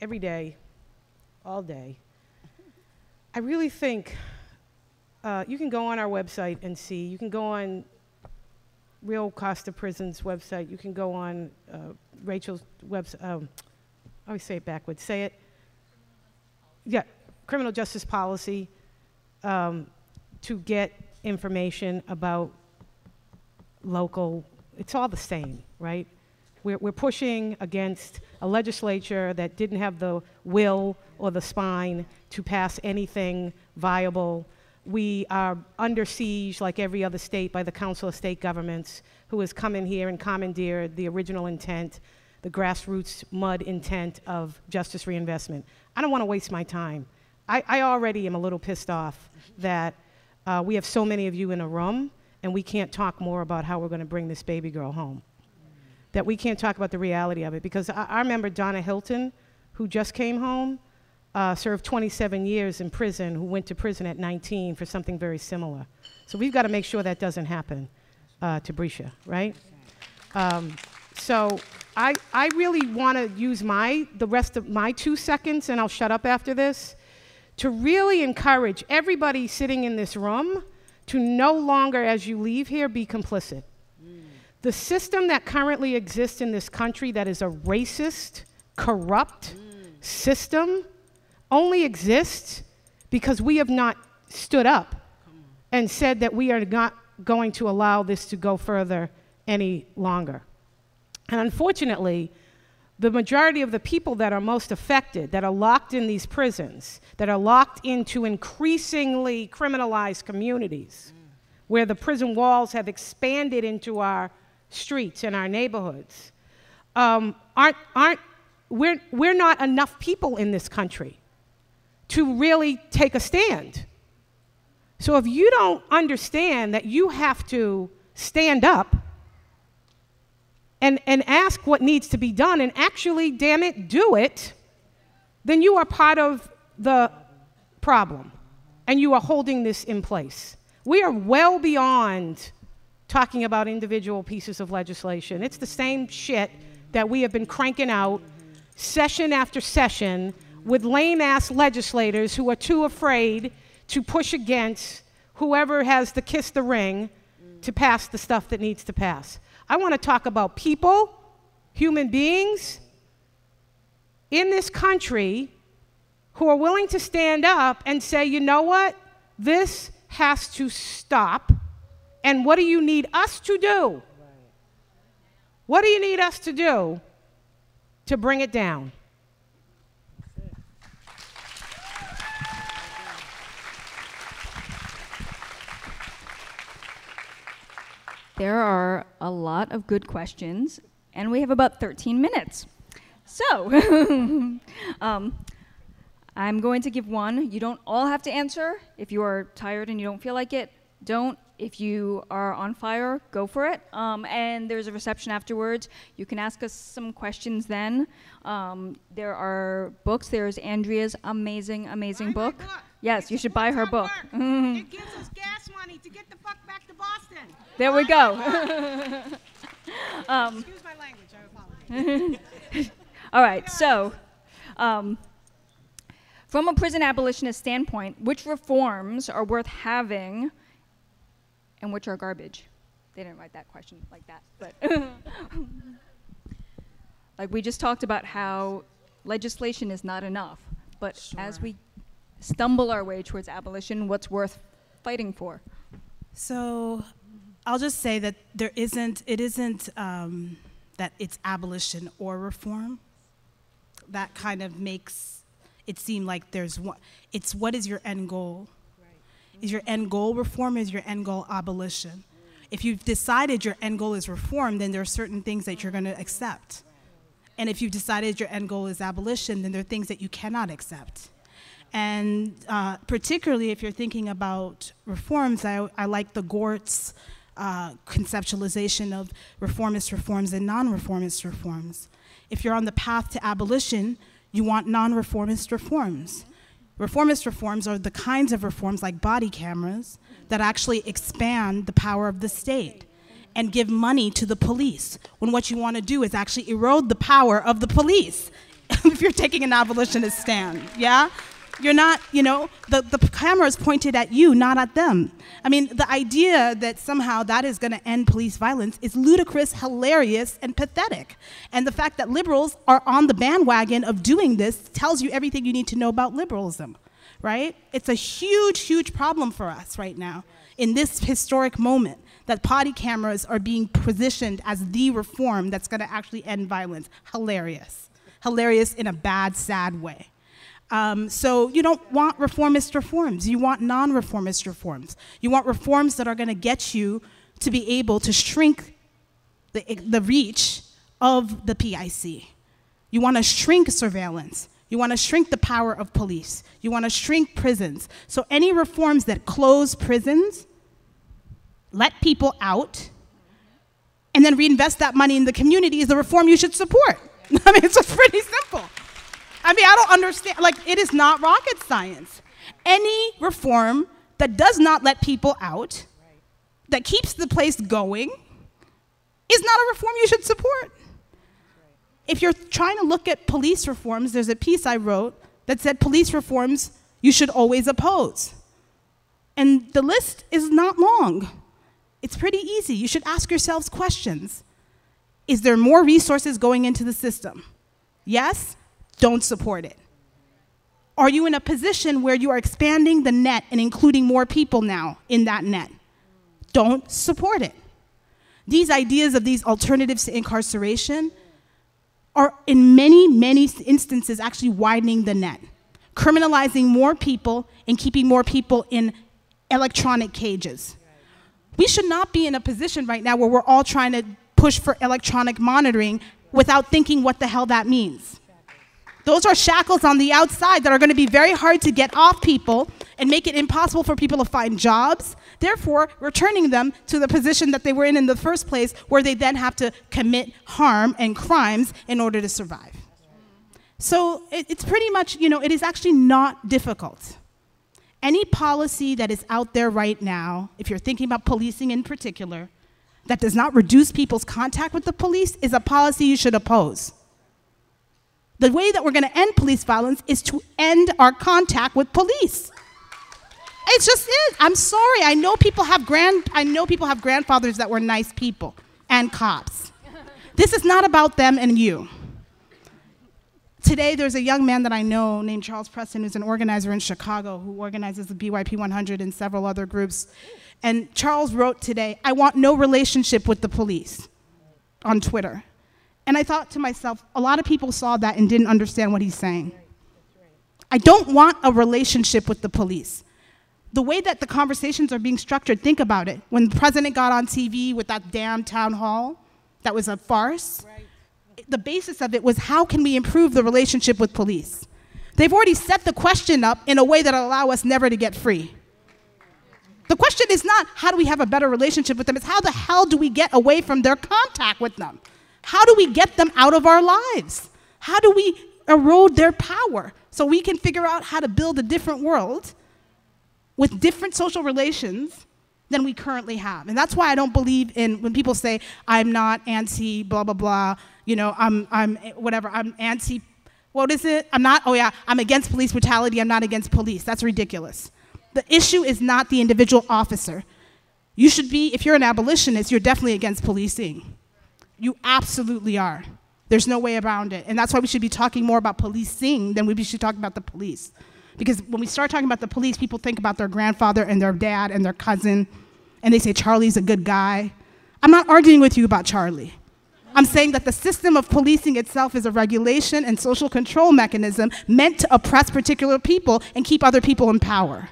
every day, all day. I really think uh, you can go on our website and see. You can go on Real Cost of Prisons website. You can go on uh, Rachel's website. Um, I always say it backwards. Say it. Yeah, criminal justice policy. Um, to get information about local, it's all the same, right? We're, we're pushing against a legislature that didn't have the will or the spine to pass anything viable. We are under siege, like every other state, by the Council of State Governments, who has come in here and commandeered the original intent, the grassroots mud intent of justice reinvestment. I don't want to waste my time. I, I already am a little pissed off that uh, we have so many of you in a room and we can't talk more about how we're going to bring this baby girl home. That we can't talk about the reality of it. Because I, I remember Donna Hylton, who just came home, uh, served 27 years in prison, who went to prison at 19 for something very similar. So we've got to make sure that doesn't happen uh, to Bresha, right? Um, so I, I really want to use my, the rest of my two seconds, and I'll shut up after this, to really encourage everybody sitting in this room to no longer, as you leave here, be complicit. The system that currently exists in this country that is a racist, corrupt system only exists because we have not stood up and said that we are not going to allow this to go further any longer. And unfortunately, the majority of the people that are most affected, that are locked in these prisons, that are locked into increasingly criminalized communities, where the prison walls have expanded into our streets and our neighborhoods, um, aren't, aren't, we're, we're not enough people in this country to really take a stand. So if you don't understand that you have to stand up and, and ask what needs to be done and actually, damn it, do it, then you are part of the problem and you are holding this in place. We are well beyond talking about individual pieces of legislation. It's the same shit that we have been cranking out session after session with lame ass legislators who are too afraid to push against whoever has the kiss the ring to pass the stuff that needs to pass. I want to talk about people, human beings in this country who are willing to stand up and say, you know what? This has to stop. And what do you need us to do? What do you need us to do to bring it down? There are a lot of good questions, and we have about 13 minutes. So, um, I'm going to give one. You don't all have to answer. If you are tired and you don't feel like it, don't. If you are on fire, go for it. Um, and there's a reception afterwards. You can ask us some questions then. Um, there are books. There's Andrea's amazing, amazing book. Yes, you should buy her book. Mhm. It gives us gas money to get the fuck back to Boston. There we go. um, Excuse my language, I apologize. all right, so um, from a prison abolitionist standpoint, which reforms are worth having and which are garbage? They didn't write that question like that, but like we just talked about how legislation is not enough, but as we stumble our way towards abolition, what's worth fighting for? So I'll just say that there isn't, it isn't um, that it's abolition or reform. That kind of makes it seem like there's one, it's what is your end goal? Is your end goal reform? Is your end goal abolition? If you've decided your end goal is reform, then there are certain things that you're going to accept. And if you've decided your end goal is abolition, then there are things that you cannot accept. And uh, particularly if you're thinking about reforms, I, I like the Gorz's uh, conceptualization of reformist reforms and non reformist reforms. If you're on the path to abolition, you want non reformist reforms. Reformist reforms are the kinds of reforms like body cameras that actually expand the power of the state and give money to the police when what you want to do is actually erode the power of the police if you're taking an abolitionist stand, yeah? You're not, you know, the, the camera is pointed at you, not at them. I mean, the idea that somehow that is going to end police violence is ludicrous, hilarious, and pathetic. And the fact that liberals are on the bandwagon of doing this tells you everything you need to know about liberalism, right? It's a huge, huge problem for us right now in this historic moment that body cameras are being positioned as the reform that's going to actually end violence. Hilarious. Hilarious in a bad, sad way. Um, so you don't want reformist reforms. You want non-reformist reforms. You want reforms that are going to get you to be able to shrink the, the reach of the PIC. You want to shrink surveillance. You want to shrink the power of police. You want to shrink prisons. So any reforms that close prisons, let people out, and then reinvest that money in the community is the reform you should support. I mean, it's pretty simple. I mean, I don't understand. Like, it is not rocket science. Any reform that does not let people out, that keeps the place going, is not a reform you should support. If you're trying to look at police reforms, there's a piece I wrote that said police reforms you should always oppose. And the list is not long. It's pretty easy. You should ask yourselves questions. Is there more resources going into the system? Yes? Don't support it? Are you in a position where you are expanding the net and including more people now in that net? Don't support it. These ideas of these alternatives to incarceration are, in many, many instances, actually widening the net, criminalizing more people and keeping more people in electronic cages. We should not be in a position right now where we're all trying to push for electronic monitoring without thinking what the hell that means. Those are shackles on the outside that are going to be very hard to get off people and make it impossible for people to find jobs, therefore, returning them to the position that they were in in the first place, where they then have to commit harm and crimes in order to survive. So it, it's pretty much, you know, it is actually not difficult. Any policy that is out there right now, if you're thinking about policing in particular, that does not reduce people's contact with the police is a policy you should oppose. The way that we're going to end police violence is to end our contact with police. It's just it. I'm sorry. I know people have grand I know people have grandfathers that were nice people and cops. this is not about them and you. Today there's a young man that I know named Charles Preston who's an organizer in Chicago who organizes the BYP 100 and several other groups. And Charles wrote today, "I want no relationship with the police." on Twitter. And I thought to myself, a lot of people saw that and didn't understand what he's saying. I don't want a relationship with the police. The way that the conversations are being structured, think about it. When the president got on TV with that damn town hall, that was a farce. Right. The basis of it was how can we improve the relationship with police? They've already set the question up in a way that will allow us never to get free. The question is not how do we have a better relationship with them, it's how the hell do we get away from their contact with them? How do we get them out of our lives? How do we erode their power so we can figure out how to build a different world with different social relations than we currently have? And that's why I don't believe in when people say, I'm not anti blah, blah, blah, you know, I'm, I'm whatever, I'm anti, what is it? I'm not, oh yeah, I'm against police brutality, I'm not against police. That's ridiculous. The issue is not the individual officer. You should be, if you're an abolitionist, you're definitely against policing. You absolutely are. There's no way around it. And that's why we should be talking more about policing than we should talk about the police. Because when we start talking about the police, people think about their grandfather and their dad and their cousin, and they say Charlie's a good guy. I'm not arguing with you about Charlie. I'm saying that the system of policing itself is a regulation and social control mechanism meant to oppress particular people and keep other people in power.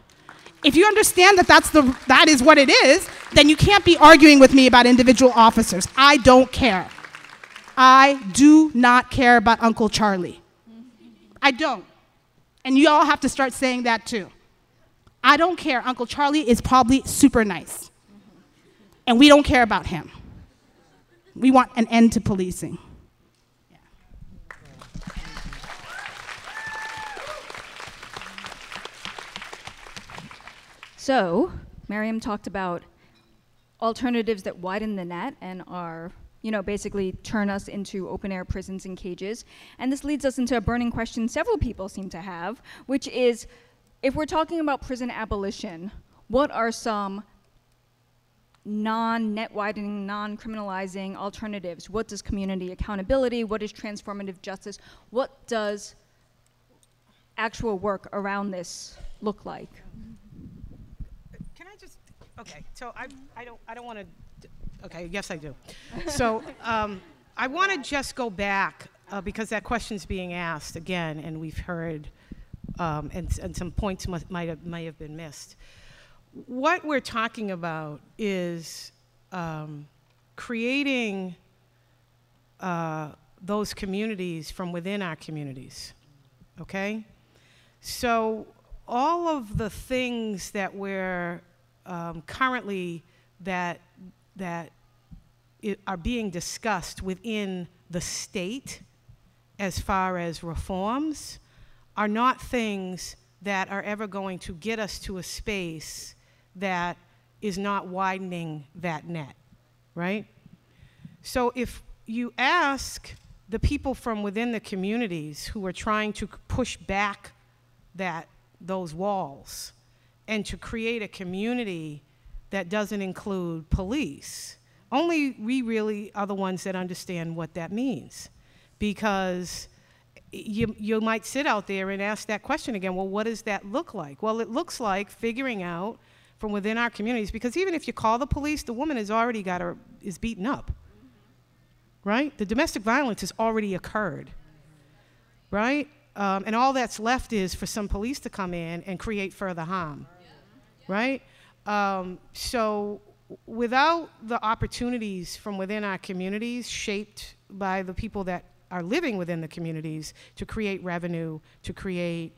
If you understand that that's the, that is what it is, then you can't be arguing with me about individual officers. I don't care. I do not care about Uncle Charlie. I don't. And you all have to start saying that too. I don't care. Uncle Charlie is probably super nice. And we don't care about him. We want an end to policing. So, Mariame talked about alternatives that widen the net and are, you know, basically turn us into open air prisons and cages. And this leads us into a burning question several people seem to have, which is if we're talking about prison abolition, what are some non net widening, non criminalizing alternatives? What does community accountability? What is transformative justice? What does actual work around this look like? Okay, so I, I don't, I don't want to, okay, yes I do. So um, I want to just go back uh, because that question's being asked again and we've heard um, and, and some points must, might, have, might have been missed. What we're talking about is um, creating uh, those communities from within our communities, okay? So all of the things that we're um, currently that that are being discussed within the state as far as reforms are not things that are ever going to get us to a space that is not widening that net, right? So if you ask the people from within the communities who are trying to push back that those walls and to create a community that doesn't include police. Only we really are the ones that understand what that means. Because you, you might sit out there and ask that question again well, what does that look like? Well, it looks like figuring out from within our communities, because even if you call the police, the woman has already got her, is beaten up. Right? The domestic violence has already occurred. Right? Um, and all that's left is for some police to come in and create further harm, right? Um, so without the opportunities from within our communities shaped by the people that are living within the communities to create revenue, to create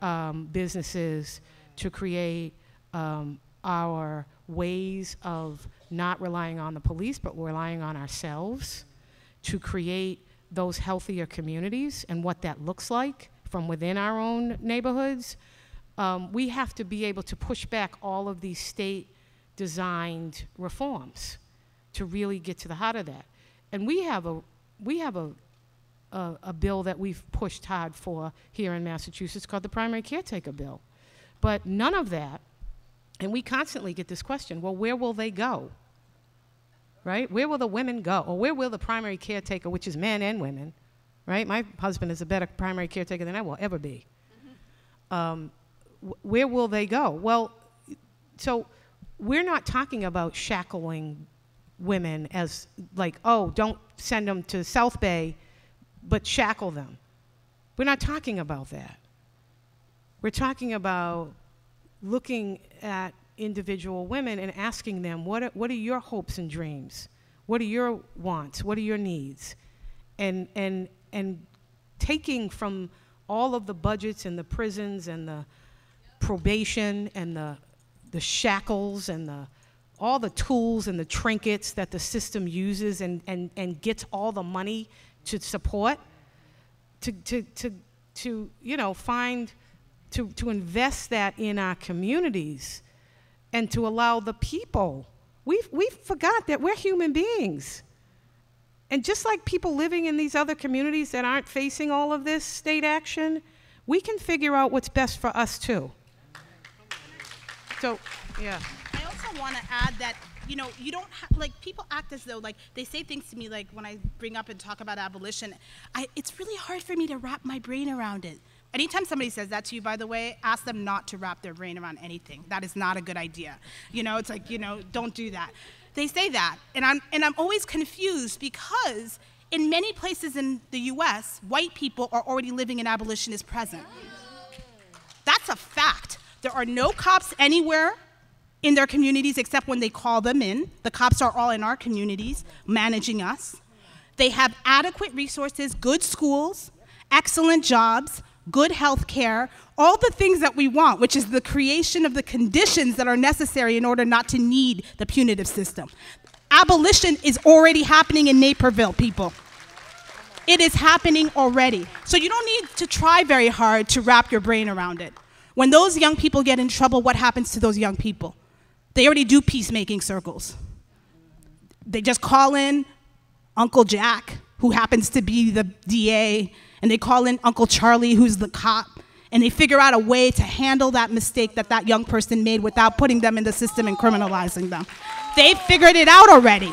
um, businesses, to create um, our ways of not relying on the police, but relying on ourselves, to create those healthier communities and what that looks like from within our own neighborhoods, um, we have to be able to push back all of these state designed reforms to really get to the heart of that. And we have a, we have a, a, a bill that we've pushed hard for here in Massachusetts called the Primary Caretaker Bill. But none of that, and we constantly get this question well, where will they go? right? Where will the women go? Or where will the primary caretaker, which is men and women, right? My husband is a better primary caretaker than I will ever be. Mm-hmm. Um, where will they go? Well, so we're not talking about shackling women as like, oh, don't send them to South Bay, but shackle them. We're not talking about that. We're talking about looking at individual women and asking them, what are, what are your hopes and dreams? What are your wants? What are your needs? And, and, and taking from all of the budgets and the prisons and the probation and the, the shackles and the, all the tools and the trinkets that the system uses and, and, and gets all the money to support, to, to, to, to you know, find, to, to invest that in our communities and to allow the people. We we forgot that we're human beings. And just like people living in these other communities that aren't facing all of this state action, we can figure out what's best for us too. So, yeah. I also want to add that you know, you don't have, like, people act as though, like, they say things to me, like, when I bring up and talk about abolition, I, it's really hard for me to wrap my brain around it. Anytime somebody says that to you, by the way, ask them not to wrap their brain around anything. That is not a good idea. You know, it's like, you know, don't do that. They say that, and I'm, and I'm always confused because in many places in the US, white people are already living in abolitionist present. That's a fact. There are no cops anywhere in their communities except when they call them in. The cops are all in our communities managing us. They have adequate resources, good schools, excellent jobs, good health care, all the things that we want, which is the creation of the conditions that are necessary in order not to need the punitive system. Abolition is already happening in Naperville, people. It is happening already. So you don't need to try very hard to wrap your brain around it. When those young people get in trouble, what happens to those young people? They already do peacemaking circles. They just call in Uncle Jack, who happens to be the DA, and they call in Uncle Charlie, who's the cop, and they figure out a way to handle that mistake that that young person made without putting them in the system and criminalizing them. They figured it out already.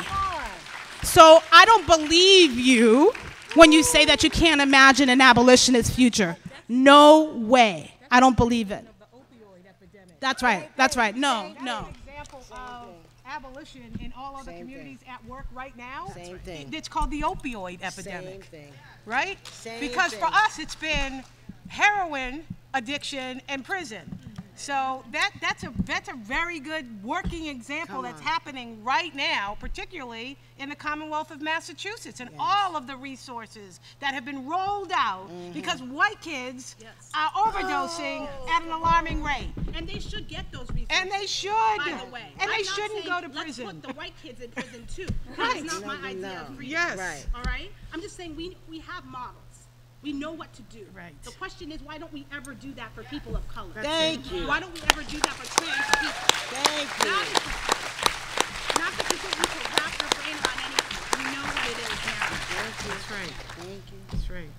So I don't believe you when you say that you can't imagine an abolitionist future. No way. I don't believe it. That's right. That's right. No, no. Example of abolition in all other Same communities at work right now. Same thing. It's called the opioid epidemic. Same epidemic. thing. right? Same because for us, it's been heroin addiction and prison. So that that's a that's a very good working example that's happening right now, particularly in the Commonwealth of Massachusetts, and all of the resources that have been rolled out Mm-hmm. because white kids are overdosing at an alarming rate, And they should get those resources. and they should. By the way, and I'm they shouldn't saying go to prison. let's prison. put the white kids in prison too. Right. That's not my No, idea no. of freedom. Yes. Right. All right. I'm just saying we we have models. We know what to do. Right. The question is, why don't we ever do that for people of color? Thank you. Why don't we ever do that for trans people? Thank you. Not, not that you we can wrap your brain around anything. We know what it is now. That's right. Thank you. That's right.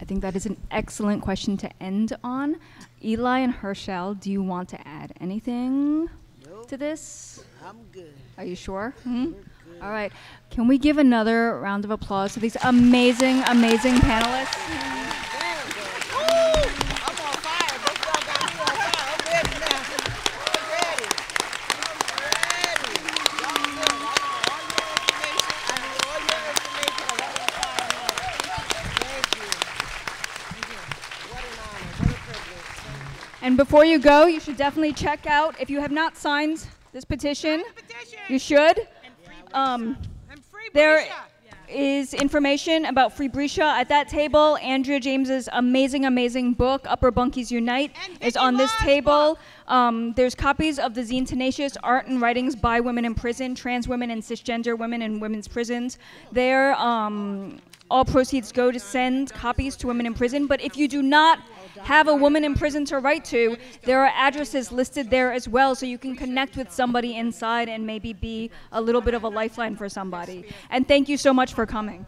I think that is an excellent question to end on. Eli and Herschel, do you want to add anything Nope. to this? I'm good. Are you sure? Hmm? All right. Can we give another round of applause to these amazing, amazing panelists? Ooh, I'm on fire. This y'all got me on fire. I'm ready now. I'm ready. I'm ready. Y'all good. I know all your information. I need all your information. I'm on fire now. Thank you. What an honor. What a privilege. Thank you. And before you go, you should definitely check out, if you have not signed this petition, Petition you should. Um, there is information about Free Bresha at that table. Andrea James's amazing, amazing book, Upper Bunkies Unite, is on this table. Um, there's copies of the zine Tenacious Art and Writings by Women in Prison, Trans Women and Cisgender Women in Women's Prisons. There, um, all proceeds go to send copies to women in prison. But if you do not have a woman in prison to write to, there are addresses listed there as well, so you can connect with somebody inside and maybe be a little bit of a lifeline for somebody. And thank you so much for coming.